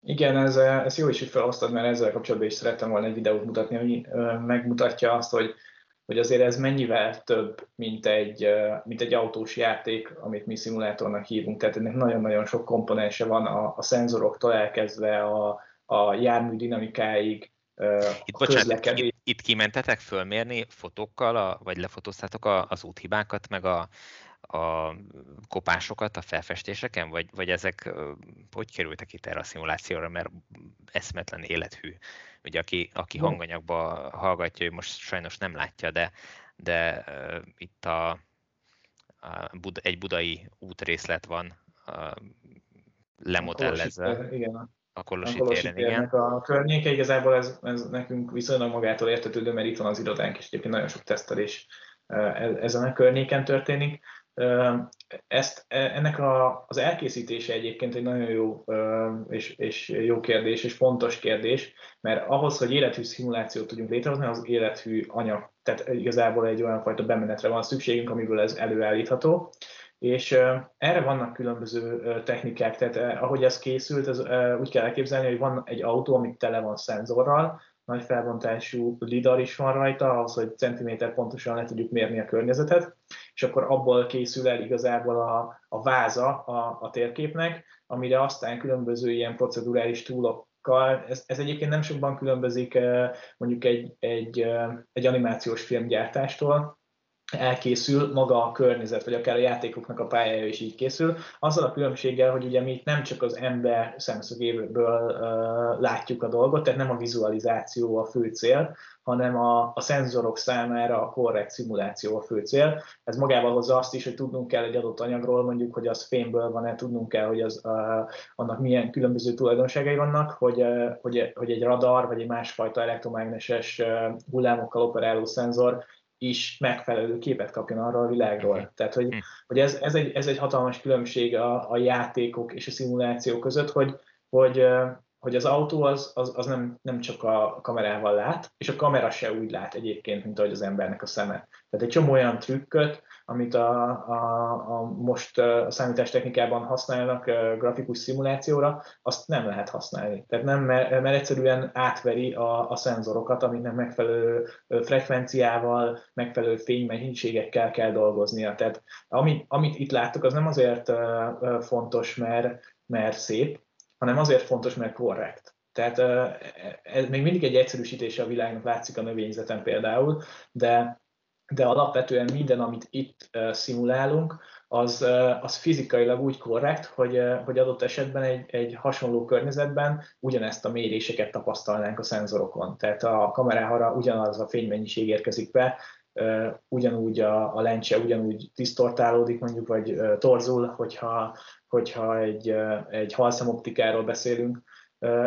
Igen, ez, ez jó is, hogy felhoztad, mert ezzel kapcsolatban is szerettem volna egy videót mutatni, ami megmutatja azt, hogy hogy azért ez mennyivel több, mint egy, mint egy autós játék, amit mi szimulátornak hívunk. Tehát ennek nagyon-nagyon sok komponense van a, a szenzoroktól elkezdve a, a jármű dinamikáig,
itt, bocsánat, itt, itt kimentetek fölmérni fotókkal, a, vagy lefotóztátok a, az úthibákat, meg a, a kopásokat a felfestéseken, vagy, vagy ezek hogy kerültek itt erre a szimulációra, mert eszmetlen élethű. Ugye aki, aki hanganyagba hallgatja, ő most sajnos nem látja, de, de uh, itt a, a Bud, egy budai útrészlet van uh, lemodellezve.
A igen.
A Kolosi, a téren, igen.
A környéke igazából ez, ez nekünk viszonylag magától értetődő, mert itt van az irodánk, és egyébként nagyon sok tesztelés ezen a környéken történik. Ezt, e, ennek a, az elkészítése egyébként egy nagyon jó és, és jó kérdés, és fontos kérdés, mert ahhoz, hogy élethű szimulációt tudjunk létrehozni, az élethű anyag, tehát igazából egy olyan fajta bemenetre van szükségünk, amiből ez előállítható. És erre vannak különböző technikák, tehát ahogy ez készült, ez úgy kell elképzelni, hogy van egy autó, ami tele van szenzorral, nagy felbontású lidar is van rajta, ahhoz, hogy centiméter pontosan le tudjuk mérni a környezetet, és akkor abból készül el igazából a, a váza a, a térképnek, amire aztán különböző ilyen procedurális túlokkal, ez, ez egyébként nem sokban különbözik eh, mondjuk egy, egy, eh, egy animációs filmgyártástól, elkészül maga a környezet, vagy akár a játékoknak a pályája is így készül, azzal a különbséggel, hogy ugye mi itt nem csak az ember szemszögéből uh, látjuk a dolgot, tehát nem a vizualizáció a fő cél, hanem a, a szenzorok számára a korrekt szimuláció a fő cél. Ez magával hozza azt is, hogy tudnunk kell egy adott anyagról, mondjuk, hogy az fémből van-e, tudnunk kell, hogy az, uh, annak milyen különböző tulajdonságai vannak, hogy, uh, hogy, hogy egy radar vagy egy másfajta elektromágneses uh, hullámokkal operáló szenzor is megfelelő képet kapjon arra a világról. Mm. Tehát, hogy, mm. hogy ez, ez, egy, ez egy hatalmas különbség a, a játékok és a szimuláció között, hogy, hogy hogy az autó az, az, az nem, nem csak a kamerával lát, és a kamera se úgy lát egyébként, mint ahogy az embernek a szeme. Tehát egy csomó olyan trükköt, amit a, a, a most a számítástechnikában használnak grafikus szimulációra, azt nem lehet használni. Tehát nem, mert, mert egyszerűen átveri a, a szenzorokat, amiknek megfelelő frekvenciával, megfelelő fénymennyiségekkel kell dolgoznia. Tehát amit, amit itt láttuk, az nem azért fontos, mert, mert szép, hanem azért fontos, mert korrekt. Tehát ez még mindig egy egyszerűsítése a világnak látszik a növényzeten például, de, de alapvetően minden, amit itt szimulálunk, az, az fizikailag úgy korrekt, hogy, hogy adott esetben egy, egy hasonló környezetben ugyanezt a méréseket tapasztalnánk a szenzorokon. Tehát a kamerára ugyanaz a fénymennyiség érkezik be, ugyanúgy a, a lencse ugyanúgy tisztortálódik mondjuk, vagy torzul, hogyha, hogyha egy, egy halszemoptikáról beszélünk,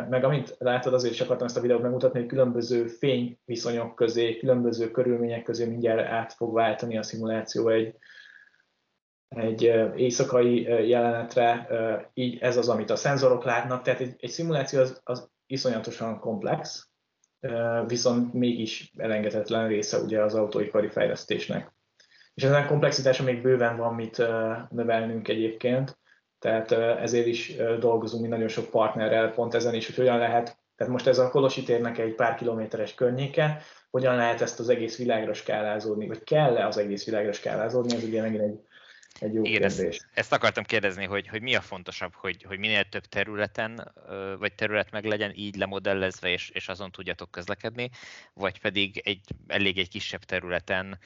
meg amit látod, azért is akartam ezt a videót megmutatni, hogy különböző fényviszonyok közé, különböző körülmények közé mindjárt át fog váltani a szimuláció egy, egy éjszakai jelenetre, így ez az, amit a szenzorok látnak, tehát egy, egy szimuláció az, az iszonyatosan komplex, viszont mégis elengedhetetlen része ugye az autóipari fejlesztésnek. És ezen komplexitása még bőven van mit növelnünk egyébként, tehát ezért is dolgozunk mi nagyon sok partnerrel pont ezen is, hogy hogyan lehet, tehát most ez a Kolosi térnek egy pár kilométeres környéke, hogyan lehet ezt az egész világra skálázódni, vagy kell-e az egész világra skálázódni, ez ugye megint egy, egy jó
Igen,
kérdés.
Ezt, ezt akartam kérdezni, hogy, hogy mi a fontosabb, hogy, hogy minél több területen, vagy terület meg legyen így lemodellezve, és, és azon tudjatok közlekedni, vagy pedig egy elég egy kisebb területen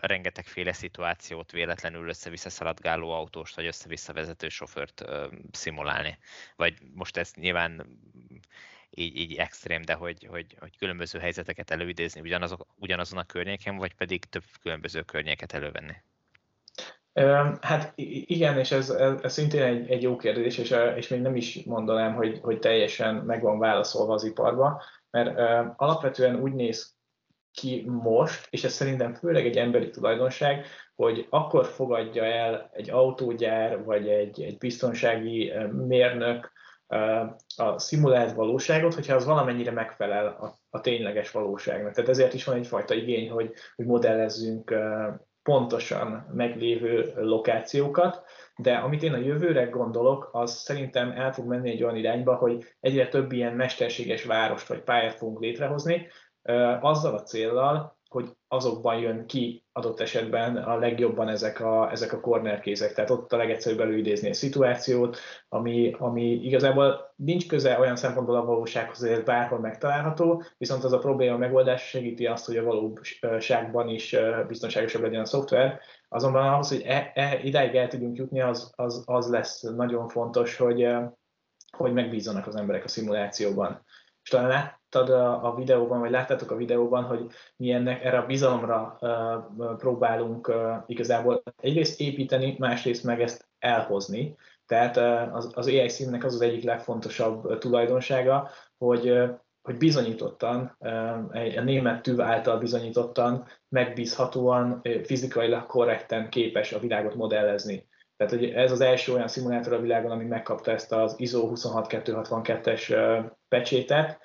rengetegféle szituációt véletlenül össze-vissza szaladgáló autóst, vagy össze-vissza vezető sofőrt szimulálni. Vagy most ez nyilván így, így extrém, de hogy, hogy, hogy különböző helyzeteket előidézni ugyanazok, ugyanazon a környéken, vagy pedig több különböző környéket elővenni?
Hát igen, és ez, ez, ez szintén egy, egy jó kérdés, és, és még nem is mondanám, hogy, hogy teljesen meg van válaszolva az iparba, mert uh, alapvetően úgy néz ki most, és ez szerintem főleg egy emberi tulajdonság, hogy akkor fogadja el egy autógyár vagy egy, egy biztonsági mérnök a szimulált valóságot, hogyha az valamennyire megfelel a, a tényleges valóságnak. Tehát ezért is van egyfajta igény, hogy, hogy modellezzünk pontosan meglévő lokációkat, de amit én a jövőre gondolok, az szerintem el fog menni egy olyan irányba, hogy egyre több ilyen mesterséges várost vagy pályát fogunk létrehozni, azzal a céllal, hogy azokban jön ki adott esetben a legjobban ezek a, ezek a cornerkézek. Tehát ott a legegyszerűbb előidézni a szituációt, ami, ami igazából nincs köze olyan szempontból a valósághoz, hogy ez bárhol megtalálható, viszont az a probléma megoldás segíti azt, hogy a valóságban is biztonságosabb legyen a szoftver. Azonban ahhoz, hogy e, e, idáig el tudjunk jutni, az, az, az lesz nagyon fontos, hogy, hogy megbízzanak az emberek a szimulációban. És talán láttad a, a videóban, vagy láttátok a videóban, hogy mi ennek, erre a bizalomra uh, próbálunk uh, igazából egyrészt építeni, másrészt meg ezt elhozni. Tehát uh, az, az AI színnek az az egyik legfontosabb tulajdonsága, hogy hogy bizonyítottan, a német tűv által bizonyítottan, megbízhatóan, fizikailag korrekten képes a világot modellezni. Tehát hogy ez az első olyan szimulátor a világon, ami megkapta ezt az ISO 26262-es pecsétet,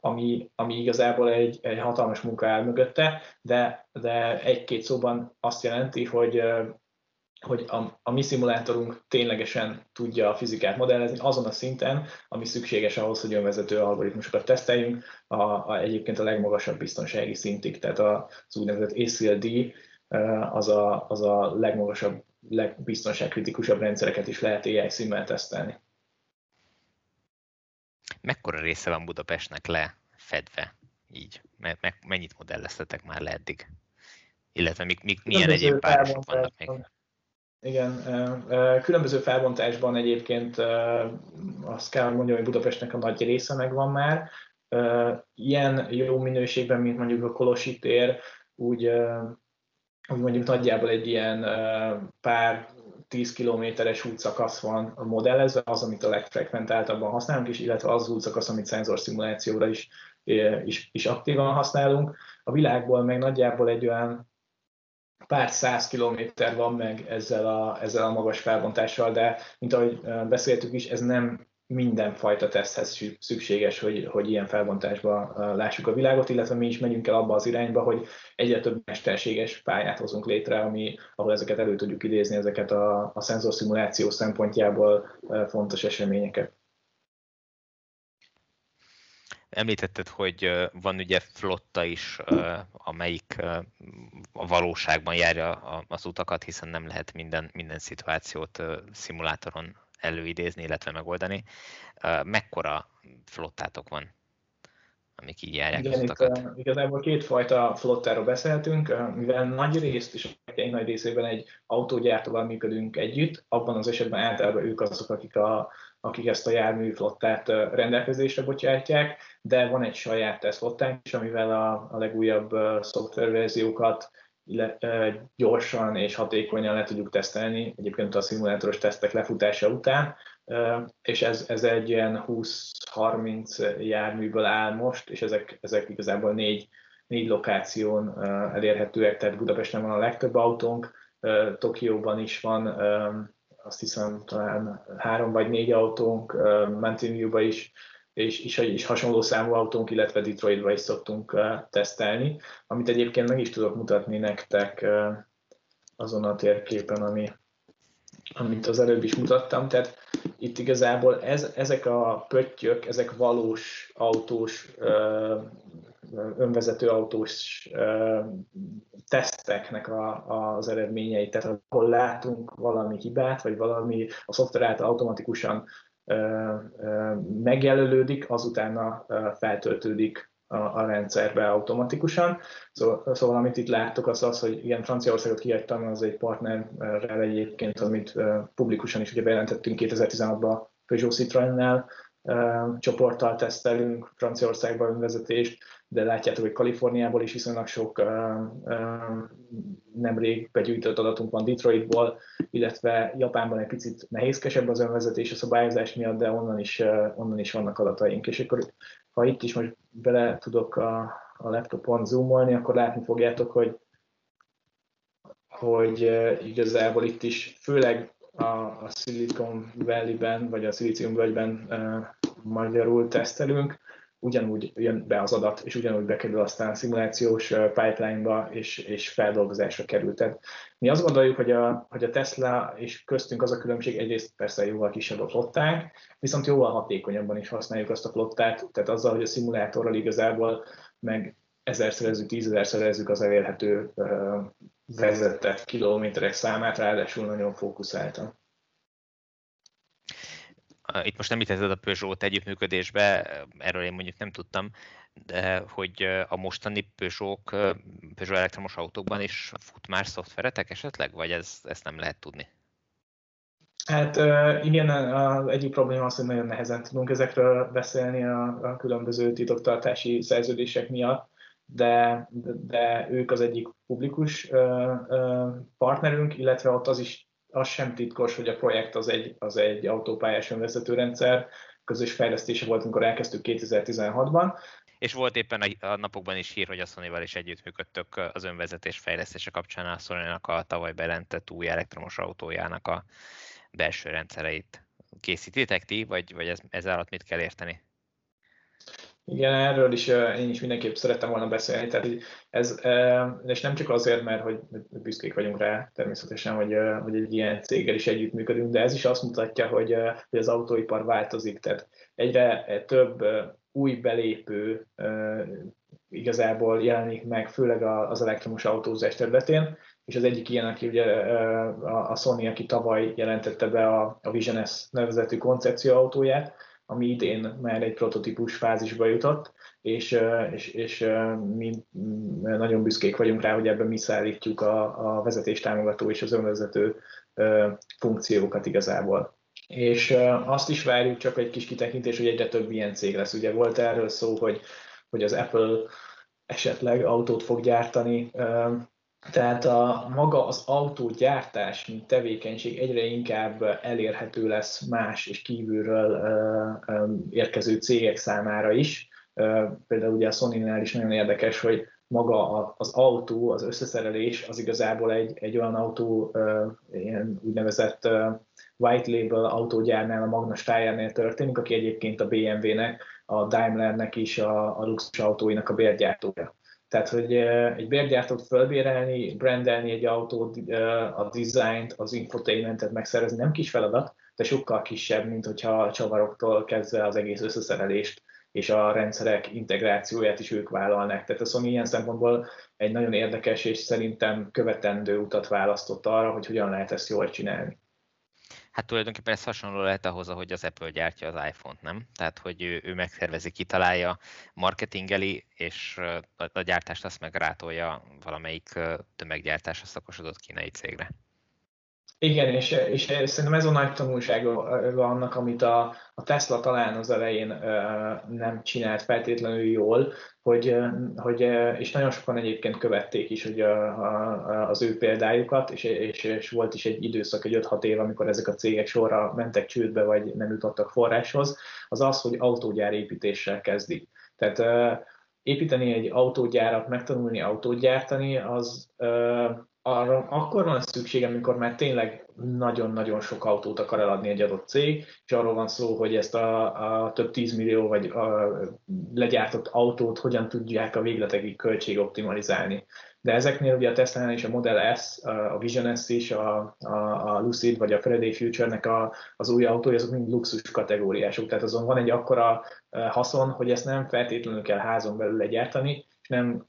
ami, ami igazából egy, egy hatalmas munka áll mögötte, de, de egy-két szóban azt jelenti, hogy hogy a, a mi szimulátorunk ténylegesen tudja a fizikát modellezni azon a szinten, ami szükséges ahhoz, hogy önvezető algoritmusokat teszteljünk, a, a, egyébként a legmagasabb biztonsági szintig, tehát az úgynevezett ACLD az a, az a legmagasabb, legbiztonságkritikusabb rendszereket is lehet AI színvel tesztelni
mekkora része van Budapestnek lefedve így? Mert me, mennyit modelleztetek már le eddig? Illetve mi, mi, milyen egyéb városok vannak még?
Igen, különböző felbontásban egyébként azt kell mondjam, hogy Budapestnek a nagy része megvan már. Ilyen jó minőségben, mint mondjuk a Kolosi tér, úgy, úgy mondjuk nagyjából egy ilyen pár 10 kilométeres útszakasz van modellezve, az, amit a legfrekventáltabban használunk, és illetve az útszakasz, amit szenzorszimulációra is, is, is aktívan használunk. A világból meg nagyjából egy olyan pár száz kilométer van meg ezzel a, ezzel a magas felbontással, de mint ahogy beszéltük is, ez nem mindenfajta teszthez szükséges, hogy, hogy ilyen felbontásba lássuk a világot, illetve mi is megyünk el abba az irányba, hogy egyre több mesterséges pályát hozunk létre, ami, ahol ezeket elő tudjuk idézni, ezeket a, a szenzorszimuláció szempontjából fontos eseményeket.
Említetted, hogy van ugye flotta is, amelyik a valóságban járja az utakat, hiszen nem lehet minden, minden szituációt szimulátoron előidézni, illetve megoldani. Mekkora flottátok van, amik így járják Igen, utakat?
Itt, igazából kétfajta flottáról beszéltünk, mivel nagy részt és egy nagy részében egy autógyártóval működünk együtt, abban az esetben általában ők azok, akik, a, akik ezt a jármű flottát rendelkezésre bocsátják, de van egy saját tesztflottánk is, amivel a, a legújabb szoftververziókat gyorsan és hatékonyan le tudjuk tesztelni, egyébként a szimulátoros tesztek lefutása után, és ez, ez egy ilyen 20-30 járműből áll most, és ezek, ezek igazából négy, négy lokáción elérhetőek, tehát Budapesten van a legtöbb autónk, Tokióban is van, azt hiszem talán három vagy négy autónk, Mountain is, és, és, és hasonló számú autónk, illetve Detroitba is szoktunk uh, tesztelni, amit egyébként meg is tudok mutatni nektek uh, azon a térképen, ami, amit az előbb is mutattam. Tehát itt igazából ez, ezek a pöttyök, ezek valós autós, uh, önvezető autós teszteknek a, az eredményei. Tehát ahol látunk valami hibát, vagy valami a szoftver által automatikusan megjelölődik, azután feltöltődik a, rendszerbe automatikusan. Szóval, szóval amit itt láttok, az az, hogy igen, Franciaországot kiadtam, az egy partnerrel egyébként, amit publikusan is ugye bejelentettünk 2016-ban Peugeot Citroën-nel, csoporttal tesztelünk Franciaországban önvezetést, de látjátok, hogy Kaliforniából is viszonylag sok nemrég begyűjtött adatunk van Detroitból, illetve Japánban egy picit nehézkesebb az önvezetés a szabályozás miatt, de onnan is, onnan is vannak adataink. És akkor, ha itt is most bele tudok a, a laptopon zoomolni, akkor látni fogjátok, hogy hogy igazából itt is, főleg a, a Silicon Valley-ben, vagy a Silicium völgyben magyarul tesztelünk, ugyanúgy jön be az adat, és ugyanúgy bekerül aztán a szimulációs pipeline-ba, és, és feldolgozásra került. Tehát mi azt gondoljuk, hogy a, hogy a Tesla és köztünk az a különbség, egyrészt persze jóval kisebb a flottánk, viszont jóval hatékonyabban is használjuk azt a flottát, tehát azzal, hogy a szimulátorral igazából meg ezerszerezzük, tízezerszerezzük az elérhető vezetett kilométerek számát, ráadásul nagyon fókuszáltan.
Itt most említetted a Peugeot együttműködésbe, erről én mondjuk nem tudtam, de hogy a mostani Peugeot, Peugeot elektromos autókban is fut már szoftveretek esetleg, vagy ez, ezt nem lehet tudni?
Hát igen, az egyik probléma az, hogy nagyon nehezen tudunk ezekről beszélni a, a különböző titoktartási szerződések miatt, de, de ők az egyik publikus partnerünk, illetve ott az is az sem titkos, hogy a projekt az egy, az egy autópályás önvezetőrendszer, közös fejlesztése volt, amikor elkezdtük 2016-ban.
És volt éppen a napokban is hír, hogy a sony is együttműködtök az önvezetés fejlesztése kapcsán a sony a tavaly bejelentett új elektromos autójának a belső rendszereit. Készítitek ti, vagy, vagy ez, ez alatt mit kell érteni?
Igen, erről is én is mindenképp szerettem volna beszélni, tehát ez, és nem csak azért, mert hogy büszkék vagyunk rá természetesen, hogy, hogy egy ilyen céggel is együttműködünk, de ez is azt mutatja, hogy, hogy az autóipar változik, tehát egyre több új belépő igazából jelenik meg, főleg az elektromos autózás területén, és az egyik ilyen, aki ugye a Sony, aki tavaly jelentette be a Vision S nevezetű koncepcióautóját, ami idén már egy prototípus fázisba jutott, és, és, és mi nagyon büszkék vagyunk rá, hogy ebben mi szállítjuk a, a vezetéstámogató és az önvezető funkciókat igazából. És azt is várjuk, csak egy kis kitekintés, hogy egyre több ilyen cég lesz. Ugye volt erről szó, hogy, hogy az Apple esetleg autót fog gyártani, tehát a maga az autógyártás, mint tevékenység egyre inkább elérhető lesz más és kívülről érkező cégek számára is. Például ugye a Sony-nál is nagyon érdekes, hogy maga az autó, az összeszerelés az igazából egy, egy olyan autó ilyen úgynevezett white label autógyárnál, a Magna Steyernél történik, aki egyébként a BMW-nek, a Daimlernek is a, a luxus autóinak a bérgyártója. Tehát, hogy egy bérgyártót fölbérelni, brandelni egy autót, a dizájnt, az infotainmentet megszerezni nem kis feladat, de sokkal kisebb, mint hogyha a csavaroktól kezdve az egész összeszerelést és a rendszerek integrációját is ők vállalnak. Tehát a Sony ilyen szempontból egy nagyon érdekes és szerintem követendő utat választott arra, hogy hogyan lehet ezt jól csinálni.
Hát tulajdonképpen ez hasonló lehet ahhoz, ahogy az Apple gyártja az iPhone-t, nem? Tehát, hogy ő, ő megszervezi, kitalálja, marketingeli, és a, a gyártást azt meg rátolja valamelyik tömeggyártásra szakosodott kínai cégre.
Igen, és, és szerintem ez a nagy tanulsága annak, amit a, a Tesla talán az elején nem csinált feltétlenül jól, hogy, hogy, és nagyon sokan egyébként követték is hogy a, a, az ő példájukat, és, és, és volt is egy időszak, egy 5-6 év, amikor ezek a cégek sorra mentek csődbe, vagy nem jutottak forráshoz, az az, hogy autógyár építéssel kezdik. Tehát építeni egy autógyárat, megtanulni autót gyártani, az arra akkor van szükség, amikor már tényleg nagyon-nagyon sok autót akar eladni egy adott cég, és arról van szó, hogy ezt a, a több tízmillió vagy a legyártott autót hogyan tudják a végletekig költségoptimalizálni. De ezeknél ugye a Tesla és a Model S, a Vision S is, a, a, a Lucid vagy a Friday Future-nek a, az új autói, azok mind luxus kategóriások. Tehát azon van egy akkora haszon, hogy ezt nem feltétlenül kell házon belül legyártani, nem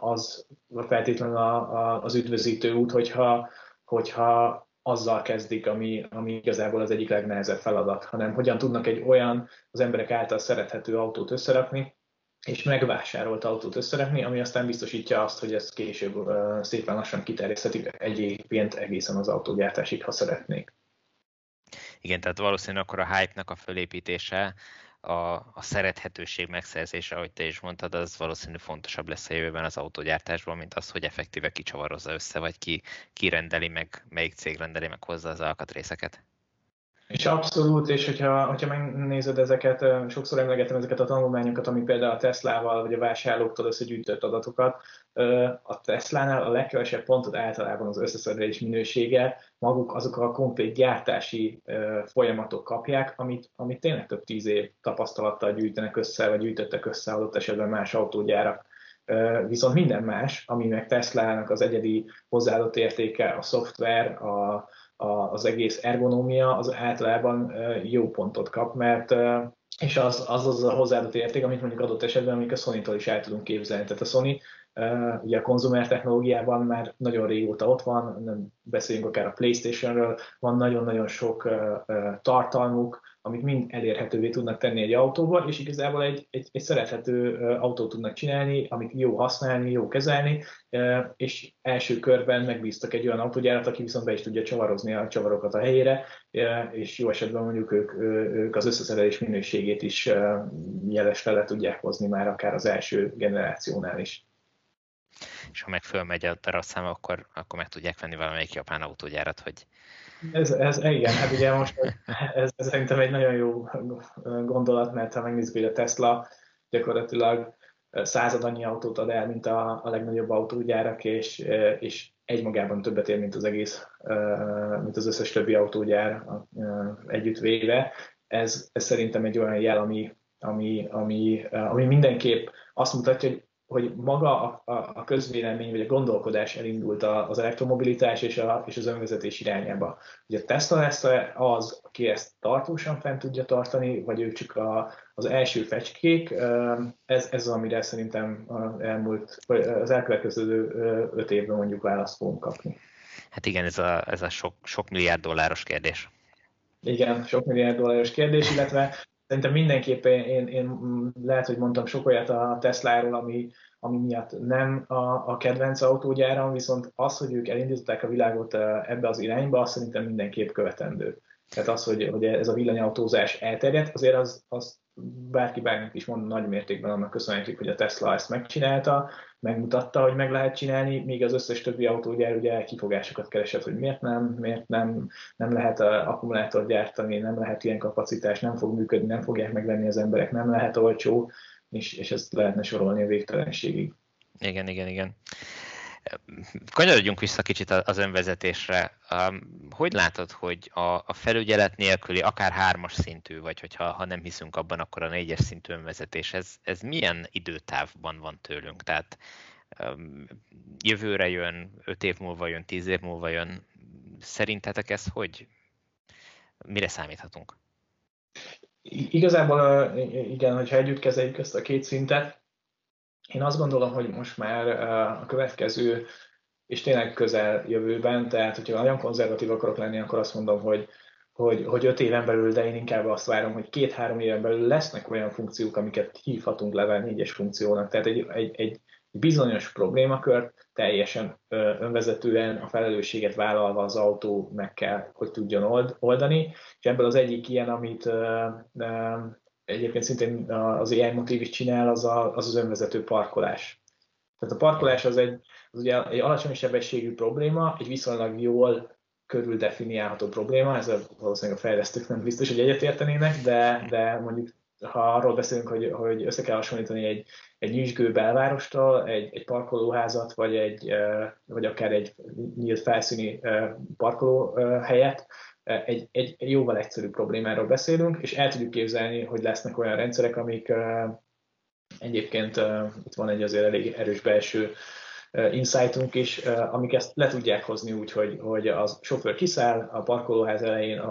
az feltétlenül a, az üdvözítő út, hogyha, hogyha azzal kezdik, ami, ami igazából az egyik legnehezebb feladat, hanem hogyan tudnak egy olyan az emberek által szerethető autót összerakni, és megvásárolt autót összerakni, ami aztán biztosítja azt, hogy ezt később uh, szépen lassan kiterjeszthetik egyébként egészen az autógyártásig, ha szeretnék.
Igen, tehát valószínűleg akkor a hype-nak a fölépítése a, a szerethetőség megszerzése, ahogy te is mondtad, az valószínű fontosabb lesz a jövőben az autógyártásban, mint az, hogy effektíve kicsavarozza össze, vagy ki, ki rendeli meg, melyik cég rendeli meg hozzá az alkatrészeket.
És abszolút, és hogyha, hogyha megnézed ezeket, sokszor emlegetem ezeket a tanulmányokat, ami például a Teslával vagy a vásárlóktól összegyűjtött adatokat, a Tesla-nál a legkevesebb pontot általában az összeszerelés minősége, maguk azok a konkrét gyártási folyamatok kapják, amit, amit tényleg több tíz év tapasztalattal gyűjtenek össze, vagy gyűjtöttek össze adott esetben más autógyárak. Viszont minden más, ami meg Tesla-nak az egyedi hozzáadott értéke, a szoftver, a, az egész ergonómia az általában jó pontot kap, mert és az az, az a hozzáadott érték, amit mondjuk adott esetben, amik a Sony-tól is el tudunk képzelni. Tehát a Sony ugye a konzumer technológiában már nagyon régóta ott van, nem beszéljünk akár a Playstation-ről, van nagyon-nagyon sok tartalmuk, amit mind elérhetővé tudnak tenni egy autóval, és igazából egy, egy, egy szerethető autót tudnak csinálni, amit jó használni, jó kezelni, és első körben megbíztak egy olyan autógyárat, aki viszont be is tudja csavarozni a csavarokat a helyére, és jó esetben mondjuk ők, ők az összeszerelés minőségét is jelesre le tudják hozni már akár az első generációnál is
és ha meg fölmegy a darabszám, akkor, akkor meg tudják venni valamelyik japán autógyárat, hogy...
Ez, ez igen, hát ugye most ez, ez szerintem egy nagyon jó gondolat, mert ha megnézzük, hogy a Tesla gyakorlatilag század annyi autót ad el, mint a, a legnagyobb autógyárak, és, és egymagában többet ér, mint az egész, mint az összes többi autógyár együtt véve. Ez, ez szerintem egy olyan jel, ami, ami, ami, ami mindenképp azt mutatja, hogy hogy maga a, a, a közvélemény vagy a gondolkodás elindult az elektromobilitás és, a, és az önvezetés irányába. Ugye a Tesla lesz az, aki ezt tartósan fent tudja tartani, vagy ők csak a, az első fecskék. Ez, ez az, amire szerintem elmúlt, az elkövetkező öt évben mondjuk választ fogunk kapni.
Hát igen, ez a, ez a sok, sok milliárd dolláros kérdés.
Igen, sok milliárd dolláros kérdés, illetve szerintem mindenképpen én, én lehet, hogy mondtam sok olyat a Tesláról, ami, ami miatt nem a, a kedvenc autógyáram, viszont az, hogy ők elindították a világot ebbe az irányba, azt szerintem mindenképp követendő. Tehát az, hogy, hogy ez a villanyautózás elterjedt, azért az, az bárki bármit is mond, nagy mértékben annak köszönhetjük, hogy a Tesla ezt megcsinálta, megmutatta, hogy meg lehet csinálni, míg az összes többi autógyár ugye kifogásokat keresett, hogy miért nem, miért nem, nem lehet akkumulátort gyártani, nem lehet ilyen kapacitás, nem fog működni, nem fogják megvenni az emberek, nem lehet olcsó, és, és ezt lehetne sorolni a végtelenségig.
Igen, igen, igen. Kanyarodjunk vissza kicsit az önvezetésre. Hogy látod, hogy a, a felügyelet nélküli, akár hármas szintű, vagy hogyha ha nem hiszünk abban, akkor a négyes szintű önvezetés, ez, ez milyen időtávban van tőlünk? Tehát jövőre jön, öt év múlva jön, tíz év múlva jön. Szerintetek ez hogy? Mire számíthatunk?
Igazából igen, hogyha együtt kezeljük ezt a két szintet, én azt gondolom, hogy most már a következő és tényleg közel jövőben, tehát hogyha nagyon konzervatív akarok lenni, akkor azt mondom, hogy, hogy, hogy öt éven belül, de én inkább azt várom, hogy két-három éven belül lesznek olyan funkciók, amiket hívhatunk level 4-es funkciónak. Tehát egy, egy, egy bizonyos problémakört teljesen önvezetően a felelősséget vállalva az autó meg kell, hogy tudjon oldani. És ebből az egyik ilyen, amit egyébként szintén az AI motív is csinál, az, a, az az önvezető parkolás. Tehát a parkolás az egy, az ugye egy alacsony sebességű probléma, egy viszonylag jól körül definiálható probléma, ezzel valószínűleg a fejlesztők nem biztos, hogy egyetértenének, de, de mondjuk ha arról beszélünk, hogy, hogy össze kell hasonlítani egy, egy nyüzsgő belvárostól, egy, egy parkolóházat, vagy, egy, vagy akár egy nyílt felszíni parkolóhelyet, egy, egy jóval egyszerűbb problémáról beszélünk, és el tudjuk képzelni, hogy lesznek olyan rendszerek, amik egyébként itt van egy azért elég erős belső insightunk is, amik ezt le tudják hozni úgy, hogy, hogy a sofőr kiszáll, a parkolóház elején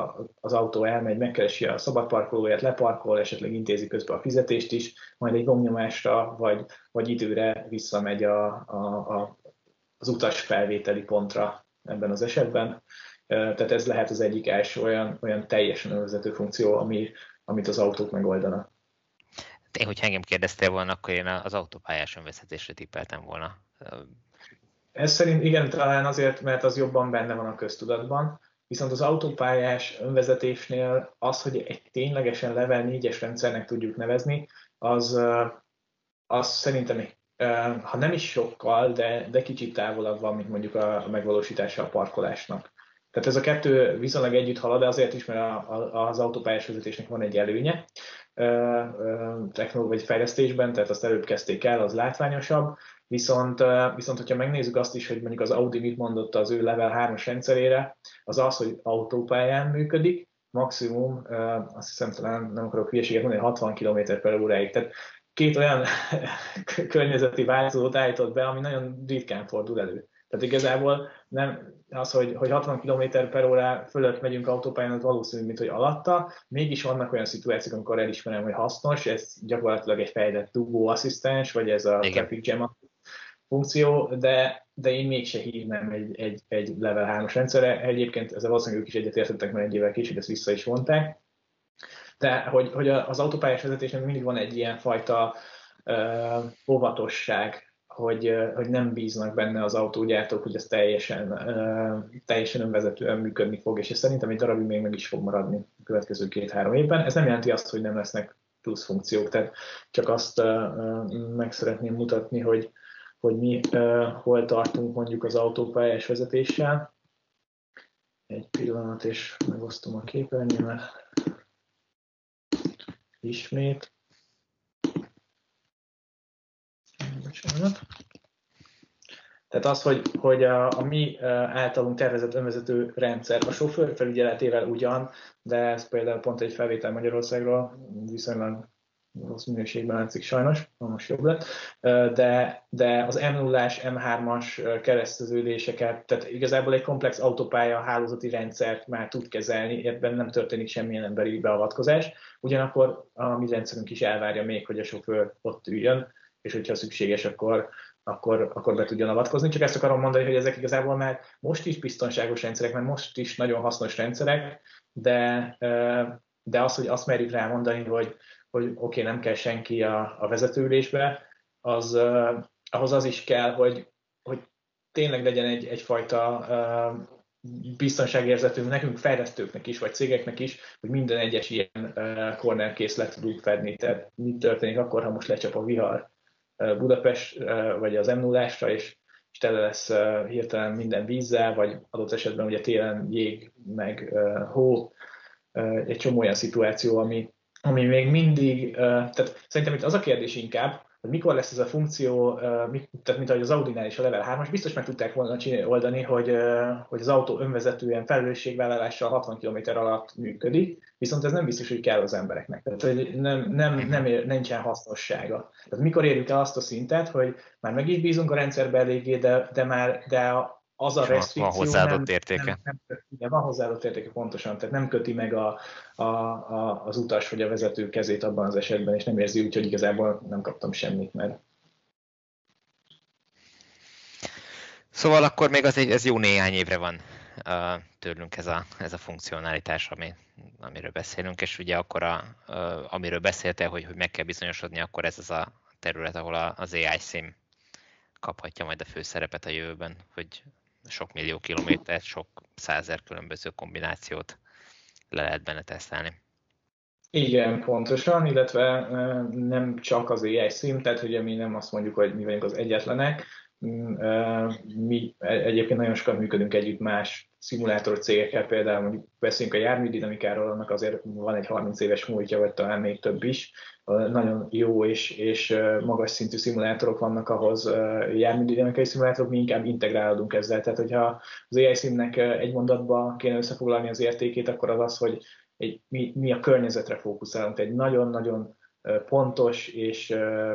az autó elmegy, megkeresi a szabad parkolóját, leparkol, esetleg intézi közben a fizetést is, majd egy gomnyomásra vagy, vagy időre visszamegy a, a, a, az utas felvételi pontra ebben az esetben. Tehát ez lehet az egyik első olyan, olyan teljesen önvezető funkció, ami, amit az autók megoldanak.
Én, hogyha engem kérdeztél volna, akkor én az autópályás önvezetésre tippeltem volna.
Ez szerint igen, talán azért, mert az jobban benne van a köztudatban, viszont az autópályás önvezetésnél az, hogy egy ténylegesen level 4-es rendszernek tudjuk nevezni, az, az szerintem ha nem is sokkal, de, de kicsit távolabb van, mint mondjuk a megvalósítása a parkolásnak. Tehát ez a kettő viszonylag együtt halad, de azért is, mert a, a, az autópályás vezetésnek van egy előnye technológiai fejlesztésben, tehát azt előbb kezdték el, az látványosabb, viszont, viszont hogyha megnézzük azt is, hogy mondjuk az Audi mit mondott az ő level 3-as rendszerére, az az, hogy autópályán működik, maximum, azt hiszem talán nem akarok hülyeséget mondani, 60 km per óráig. Tehát két olyan környezeti változót állított be, ami nagyon ritkán fordul elő. Tehát igazából nem az, hogy, hogy 60 km per óra fölött megyünk autópályán, az valószínű, mint hogy alatta. Mégis vannak olyan szituációk, amikor elismerem, hogy hasznos, ez gyakorlatilag egy fejlett dugó asszisztens, vagy ez a Igen. traffic jam funkció, de, de én mégse hívnám egy, egy, egy level 3-as rendszerre. Egyébként ezzel valószínűleg ők is egyetértettek, mert egy évvel később ezt vissza is vonták. De hogy, hogy az autópályás vezetésnek mindig van egy ilyen fajta óvatosság hogy, hogy nem bíznak benne az autógyártók, hogy ez teljesen, teljesen önvezetően működni fog, és ez szerintem egy darabig még meg is fog maradni a következő két-három évben. Ez nem jelenti azt, hogy nem lesznek plusz funkciók, tehát csak azt meg szeretném mutatni, hogy, hogy mi hol tartunk mondjuk az autópályás vezetéssel. Egy pillanat, és megosztom a képernyőmet. Ismét. Bocsánat. Tehát az, hogy, hogy a, a mi általunk tervezett önvezető rendszer a sofőr felügyeletével ugyan, de ez például pont egy felvétel Magyarországról viszonylag rossz minőségben látszik sajnos, most jobb lett, de, de az M0-as, M3-as kereszteződéseket, tehát igazából egy komplex autópálya hálózati rendszert már tud kezelni, ebben nem történik semmilyen emberi beavatkozás, ugyanakkor a mi rendszerünk is elvárja még, hogy a sofőr ott üljön, és hogyha szükséges, akkor, akkor, akkor be tudjon avatkozni. Csak ezt akarom mondani, hogy ezek igazából már most is biztonságos rendszerek, mert most is nagyon hasznos rendszerek, de, de az, hogy azt merjük rá mondani, hogy, hogy oké, okay, nem kell senki a, a vezetőülésbe, az, ahhoz az is kell, hogy, hogy tényleg legyen egy, egyfajta biztonságérzetünk nekünk, fejlesztőknek is, vagy cégeknek is, hogy minden egyes ilyen corner le tudunk fedni. Tehát mi történik akkor, ha most lecsap a vihar Budapest, vagy az m 0 és, és tele lesz hirtelen minden vízzel, vagy adott esetben ugye télen jég, meg hó, egy csomó olyan szituáció, ami, ami még mindig, tehát szerintem itt az a kérdés inkább, hogy mikor lesz ez a funkció, tehát mint ahogy az Audi-nál is a Level 3-as, biztos meg tudták volna oldani, hogy, hogy az autó önvezetően felelősségvállalással 60 km alatt működik, viszont ez nem biztos, hogy kell az embereknek. Tehát hogy nem, nem, nem ér, nincsen hasznossága. Tehát mikor érjük el azt a szintet, hogy már meg is bízunk a rendszerbe eléggé, de, de már de az a restrikció
van hozzáadott nem, értéke. Nem,
nem, nem, igen, van hozzáadott értéke pontosan, tehát nem köti meg a, a, a, az utas vagy a vezető kezét abban az esetben, és nem érzi úgy, hogy igazából nem kaptam semmit, mert
Szóval akkor még az egy, ez jó néhány évre van uh, tőlünk ez a, ez a funkcionalitás, ami, amiről beszélünk, és ugye akkor, a, uh, amiről beszélte, hogy, hogy meg kell bizonyosodni, akkor ez az a terület, ahol a, az AI SIM kaphatja majd a főszerepet a jövőben, hogy sok millió kilométert, sok százer különböző kombinációt le lehet benne tesztelni.
Igen, pontosan, illetve nem csak az AI szím, tehát ugye mi nem azt mondjuk, hogy mi vagyunk az egyetlenek, mi e, egyébként nagyon sokat működünk együtt más szimulátor cégekkel, például mondjuk beszélünk a járműdinamikáról, annak azért van egy 30 éves múltja, vagy talán még több is, nagyon jó és, és magas szintű szimulátorok vannak ahhoz, járműdinamikai szimulátorok, mi inkább integrálódunk ezzel. Tehát, hogyha az AI színnek egy mondatba kéne összefoglalni az értékét, akkor az az, hogy egy, mi, mi a környezetre fókuszálunk. Egy nagyon-nagyon pontos és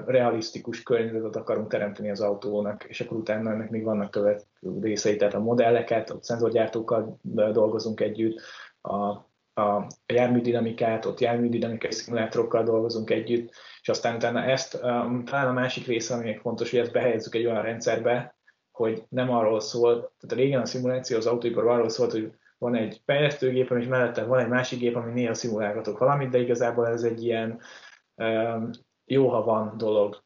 realisztikus környezetet akarunk teremteni az autónak, és akkor utána ennek még vannak követ részei, tehát a modelleket, a szenzorgyártókkal dolgozunk együtt, a a járműdinamikát, ott járműdinamikai szimulátorokkal dolgozunk együtt, és aztán utána ezt, um, talán a másik része, ami még fontos, hogy ezt behelyezzük egy olyan rendszerbe, hogy nem arról szól, tehát régen a szimuláció az autóipar arról szólt, hogy van egy fejlesztőgép, és mellette van egy másik gép, ami néha szimulálgatok valamit, de igazából ez egy ilyen jó, ha van dolog.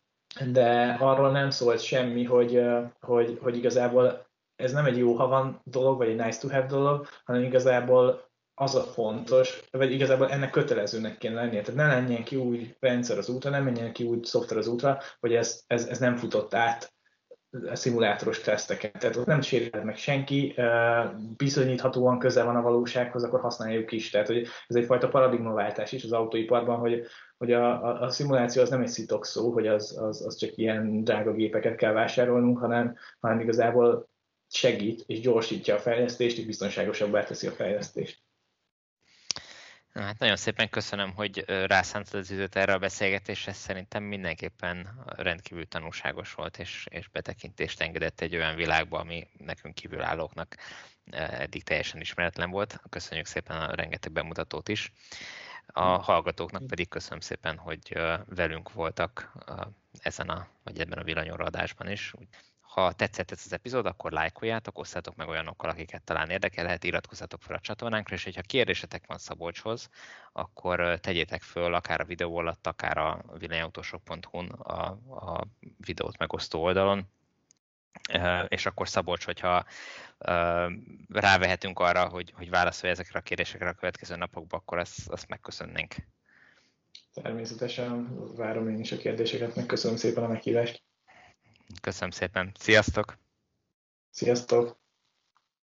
De arról nem szólt semmi, hogy, hogy, hogy igazából ez nem egy jó, ha van dolog, vagy egy nice to have dolog, hanem igazából az a fontos, vagy igazából ennek kötelezőnek kéne lennie. Tehát ne lenjen ki úgy rendszer az útra, nem menjen ki úgy szoftver az útra, hogy ez, ez, ez nem futott át szimulátoros teszteket. Tehát ott nem sérülhet meg senki, bizonyíthatóan közel van a valósághoz, akkor használjuk is. Tehát hogy ez egyfajta paradigmaváltás is az autóiparban, hogy, hogy a, a, a szimuláció az nem egy szitok szó, hogy az, az, az csak ilyen drága gépeket kell vásárolnunk, hanem, hanem igazából segít és gyorsítja a fejlesztést, és biztonságosabbá teszi a fejlesztést.
Hát nagyon szépen köszönöm, hogy rászántad az időt erre a beszélgetésre. Szerintem mindenképpen rendkívül tanulságos volt, és, és betekintést engedett egy olyan világba, ami nekünk kívülállóknak eddig teljesen ismeretlen volt. Köszönjük szépen a rengeteg bemutatót is. A hallgatóknak pedig köszönöm szépen, hogy velünk voltak ezen a, vagy ebben a villanyóra adásban is. Ha tetszett ez az epizód, akkor lájkoljátok, osszátok meg olyanokkal, akiket talán érdekelhet, iratkozzatok fel a csatornánkra, és ha kérdésetek van Szabolcshoz, akkor tegyétek föl akár a videó alatt, akár a villanyautósok.hu-n a, a videót megosztó oldalon, és akkor Szabolcs, hogyha rávehetünk arra, hogy, hogy válaszolja ezekre a kérdésekre a következő napokban, akkor azt, azt megköszönnénk.
Természetesen várom én is a kérdéseket, meg köszönöm szépen a meghívást.
Köszönöm szépen. Sziasztok!
Sziasztok!